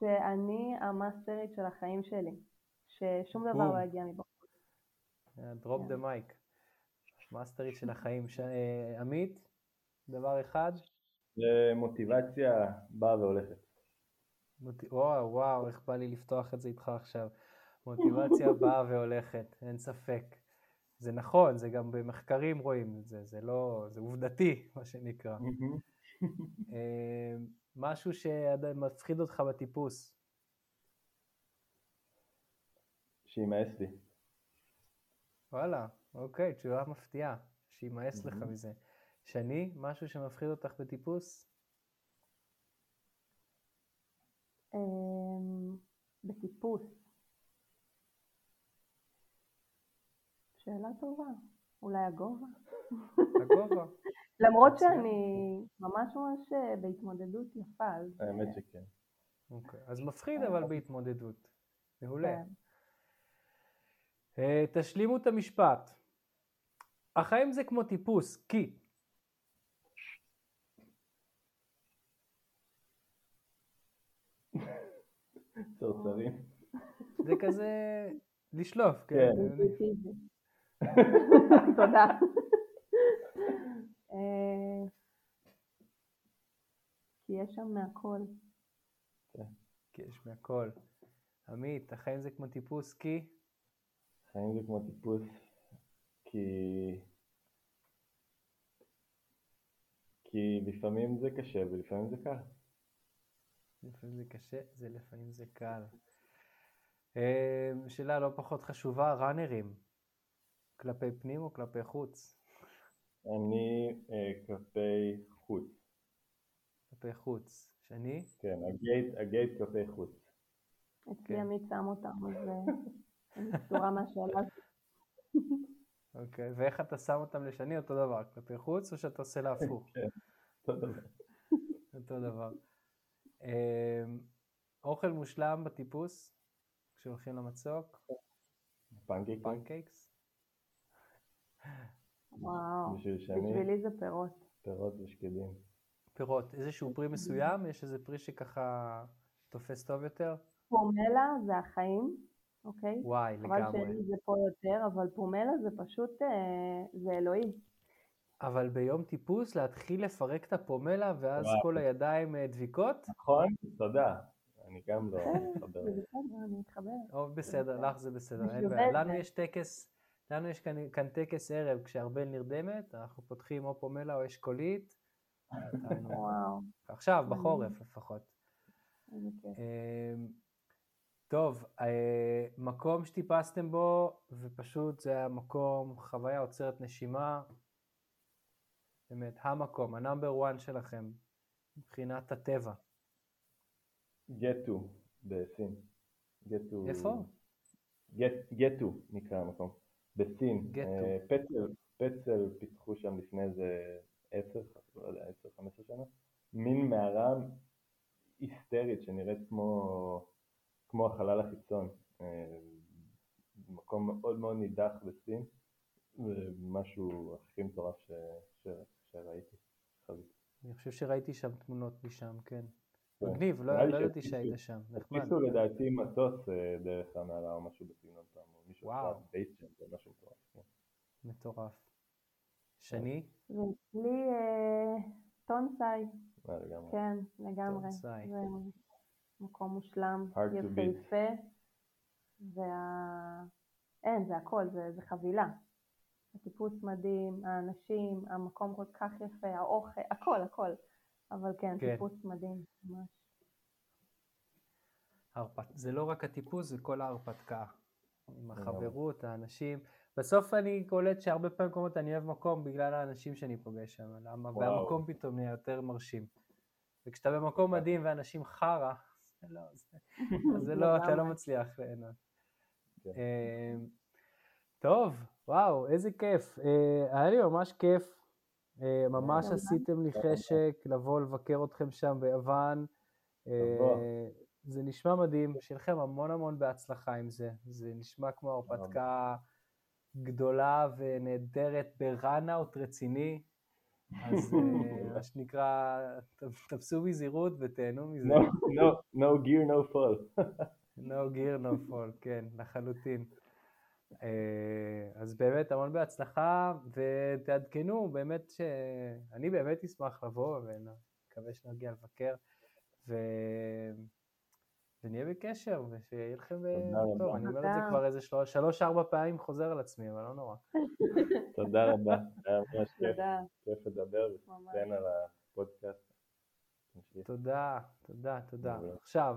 שאני המאסטרית של החיים שלי. ששום דבר לא יגיע מבחוץ. drop the mic. מאסטרית של החיים. ש... אה, עמית, דבר אחד? מוטיבציה באה והולכת. מוט... וואו, וואו, איך בא לי לפתוח את זה איתך עכשיו. מוטיבציה (laughs) באה והולכת, אין ספק. זה נכון, זה גם במחקרים רואים את זה, זה לא, זה עובדתי, מה שנקרא. משהו שמפחיד אותך בטיפוס. שימאס לי. וואלה, אוקיי, תשובה מפתיעה, שימאס לך מזה. שני, משהו שמפחיד אותך בטיפוס? אמ, בטיפוס. שאלה טובה. אולי הגובה? למרות שאני ממש ממש אה, בהתמודדות יפה, אז... האמת אה, שכן. אוקיי, אז מפחיד אבל בהתמודדות. מעולה. כן. אה, תשלימו את המשפט. החיים זה כמו טיפוס, כי צרצרים. זה כזה לשלוף, כן? כן. (laughs) תודה. אה, כי יש שם מהכל. כי יש מהכל. עמית, החיים זה כמו טיפוס, כי? חיים זה כמו טיפוס, כי... כי לפעמים זה קשה ולפעמים זה קל. לפעמים זה קשה, זה לפעמים זה קל. אה, שאלה לא פחות חשובה, ראנרים, כלפי פנים או כלפי חוץ? אני אה, כלפי חוץ. כלפי חוץ. שני? כן, הגייט, הגייט כלפי חוץ. אצלי כן. עמית שם אותם, אז אה, אני פטורה מהשאלה הזאת. אוקיי, ואיך אתה שם אותם לשני אותו דבר, כלפי חוץ או שאתה עושה להפוך? אותו דבר. אותו דבר. אה, אוכל מושלם בטיפוס, כשהולכים למצוק, פנקייקים, פנקייקס? וואו, בשביל שאני בשבילי זה פירות. פירות ושקדים. פירות, איזשהו פרי מסוים? יש איזה פרי שככה תופס טוב יותר? פומלה זה החיים, אוקיי? וואי, חבל לגמרי. שאין לי זה פה יותר, אבל פומלה זה פשוט, אה, זה אלוהי. אבל ביום טיפוס להתחיל לפרק את הפומלה ואז וואו. כל הידיים אה, דביקות? נכון? תודה. אני גם לא מתחבר. זה בסדר, לך זה בסדר, אין. בעיה. לנו יש טקס, לנו יש כאן, כאן טקס ערב, כשארבל נרדמת, אנחנו פותחים או פומלה או אשכולית. וואו, עכשיו, מדהים. בחורף לפחות. אמ, טוב, אה, מקום שטיפסתם בו, ופשוט זה היה מקום, חוויה עוצרת נשימה. באמת, המקום, ה number 1 שלכם, מבחינת הטבע. גטו בסין. גטו... איפה? גט- גטו נקרא המקום. בסין. אה, פצל, פצל פיתחו שם לפני איזה 10, לא יודע, 10-15 שנה. מין מערה היסטרית שנראית כמו, כמו החלל החיצון. אה, מקום מאוד מאוד נידח בסין. ומשהו הכי מטורף ש, ש, שראיתי. אני חושב שראיתי שם תמונות משם, כן. כן. מגניב, לא לא ידעתי שהיית שם, נחמד. הטיסו לדעתי מטוס אה, דרך המערה או משהו בסגנון פעם, או מישהו וואו. עשה בייס שם, זה משהו מטורף. כן. מטורף. שני? ואצלי אה, טונסאי, אה. כן, לגמרי. זה מקום מושלם, Hard to beat. יפהפה, וה... אין, זה הכל, זה, זה חבילה. הטיפוס מדהים, האנשים, המקום כל כך יפה, האוכל, הכל, הכל. אבל כן, כן. טיפוס מדהים, ממש. הרפת... זה לא רק הטיפוס, זה כל ההרפתקה. עם החברות, האנשים. בסוף אני קולט שהרבה פעמים מקומות אני אוהב מקום בגלל האנשים שאני פוגש שם, למה? והמקום פתאום נהיה יותר מרשים. וכשאתה במקום מדהים ואנשים חרא, (laughs) לא, (laughs) זה, לא, אתה לא. מצליח ליהנות. כן. אמ, טוב, וואו, איזה כיף. אה, היה לי ממש כיף. אה, ממש עשיתם לי חשק לבוא לבקר אתכם שם ביוון. זה נשמע מדהים, שיהיה לכם המון המון בהצלחה עם זה. זה נשמע כמו הרפתקה גדולה ונהדרת בראנאוט רציני. אז אה, (laughs) מה שנקרא, תפסו בזהירות ותהנו מזה. No, no, no gear, no fall. (laughs) No gear, no fall, כן, לחלוטין. אה, אז באמת המון בהצלחה, ותעדכנו, באמת שאני באמת אשמח לבוא, ונקווה שנגיע לבקר, ו... ונהיה בקשר, ושיהיה לכם תודה טוב. אני אומר את זה. כבר איזה שלוש- שלוש-ארבע פעמים חוזר על עצמי, אבל לא נורא. (laughs) תודה רבה, היה ממש כיף, לדבר. ותן על הפודקאסט. תודה, תודה, תודה. עכשיו,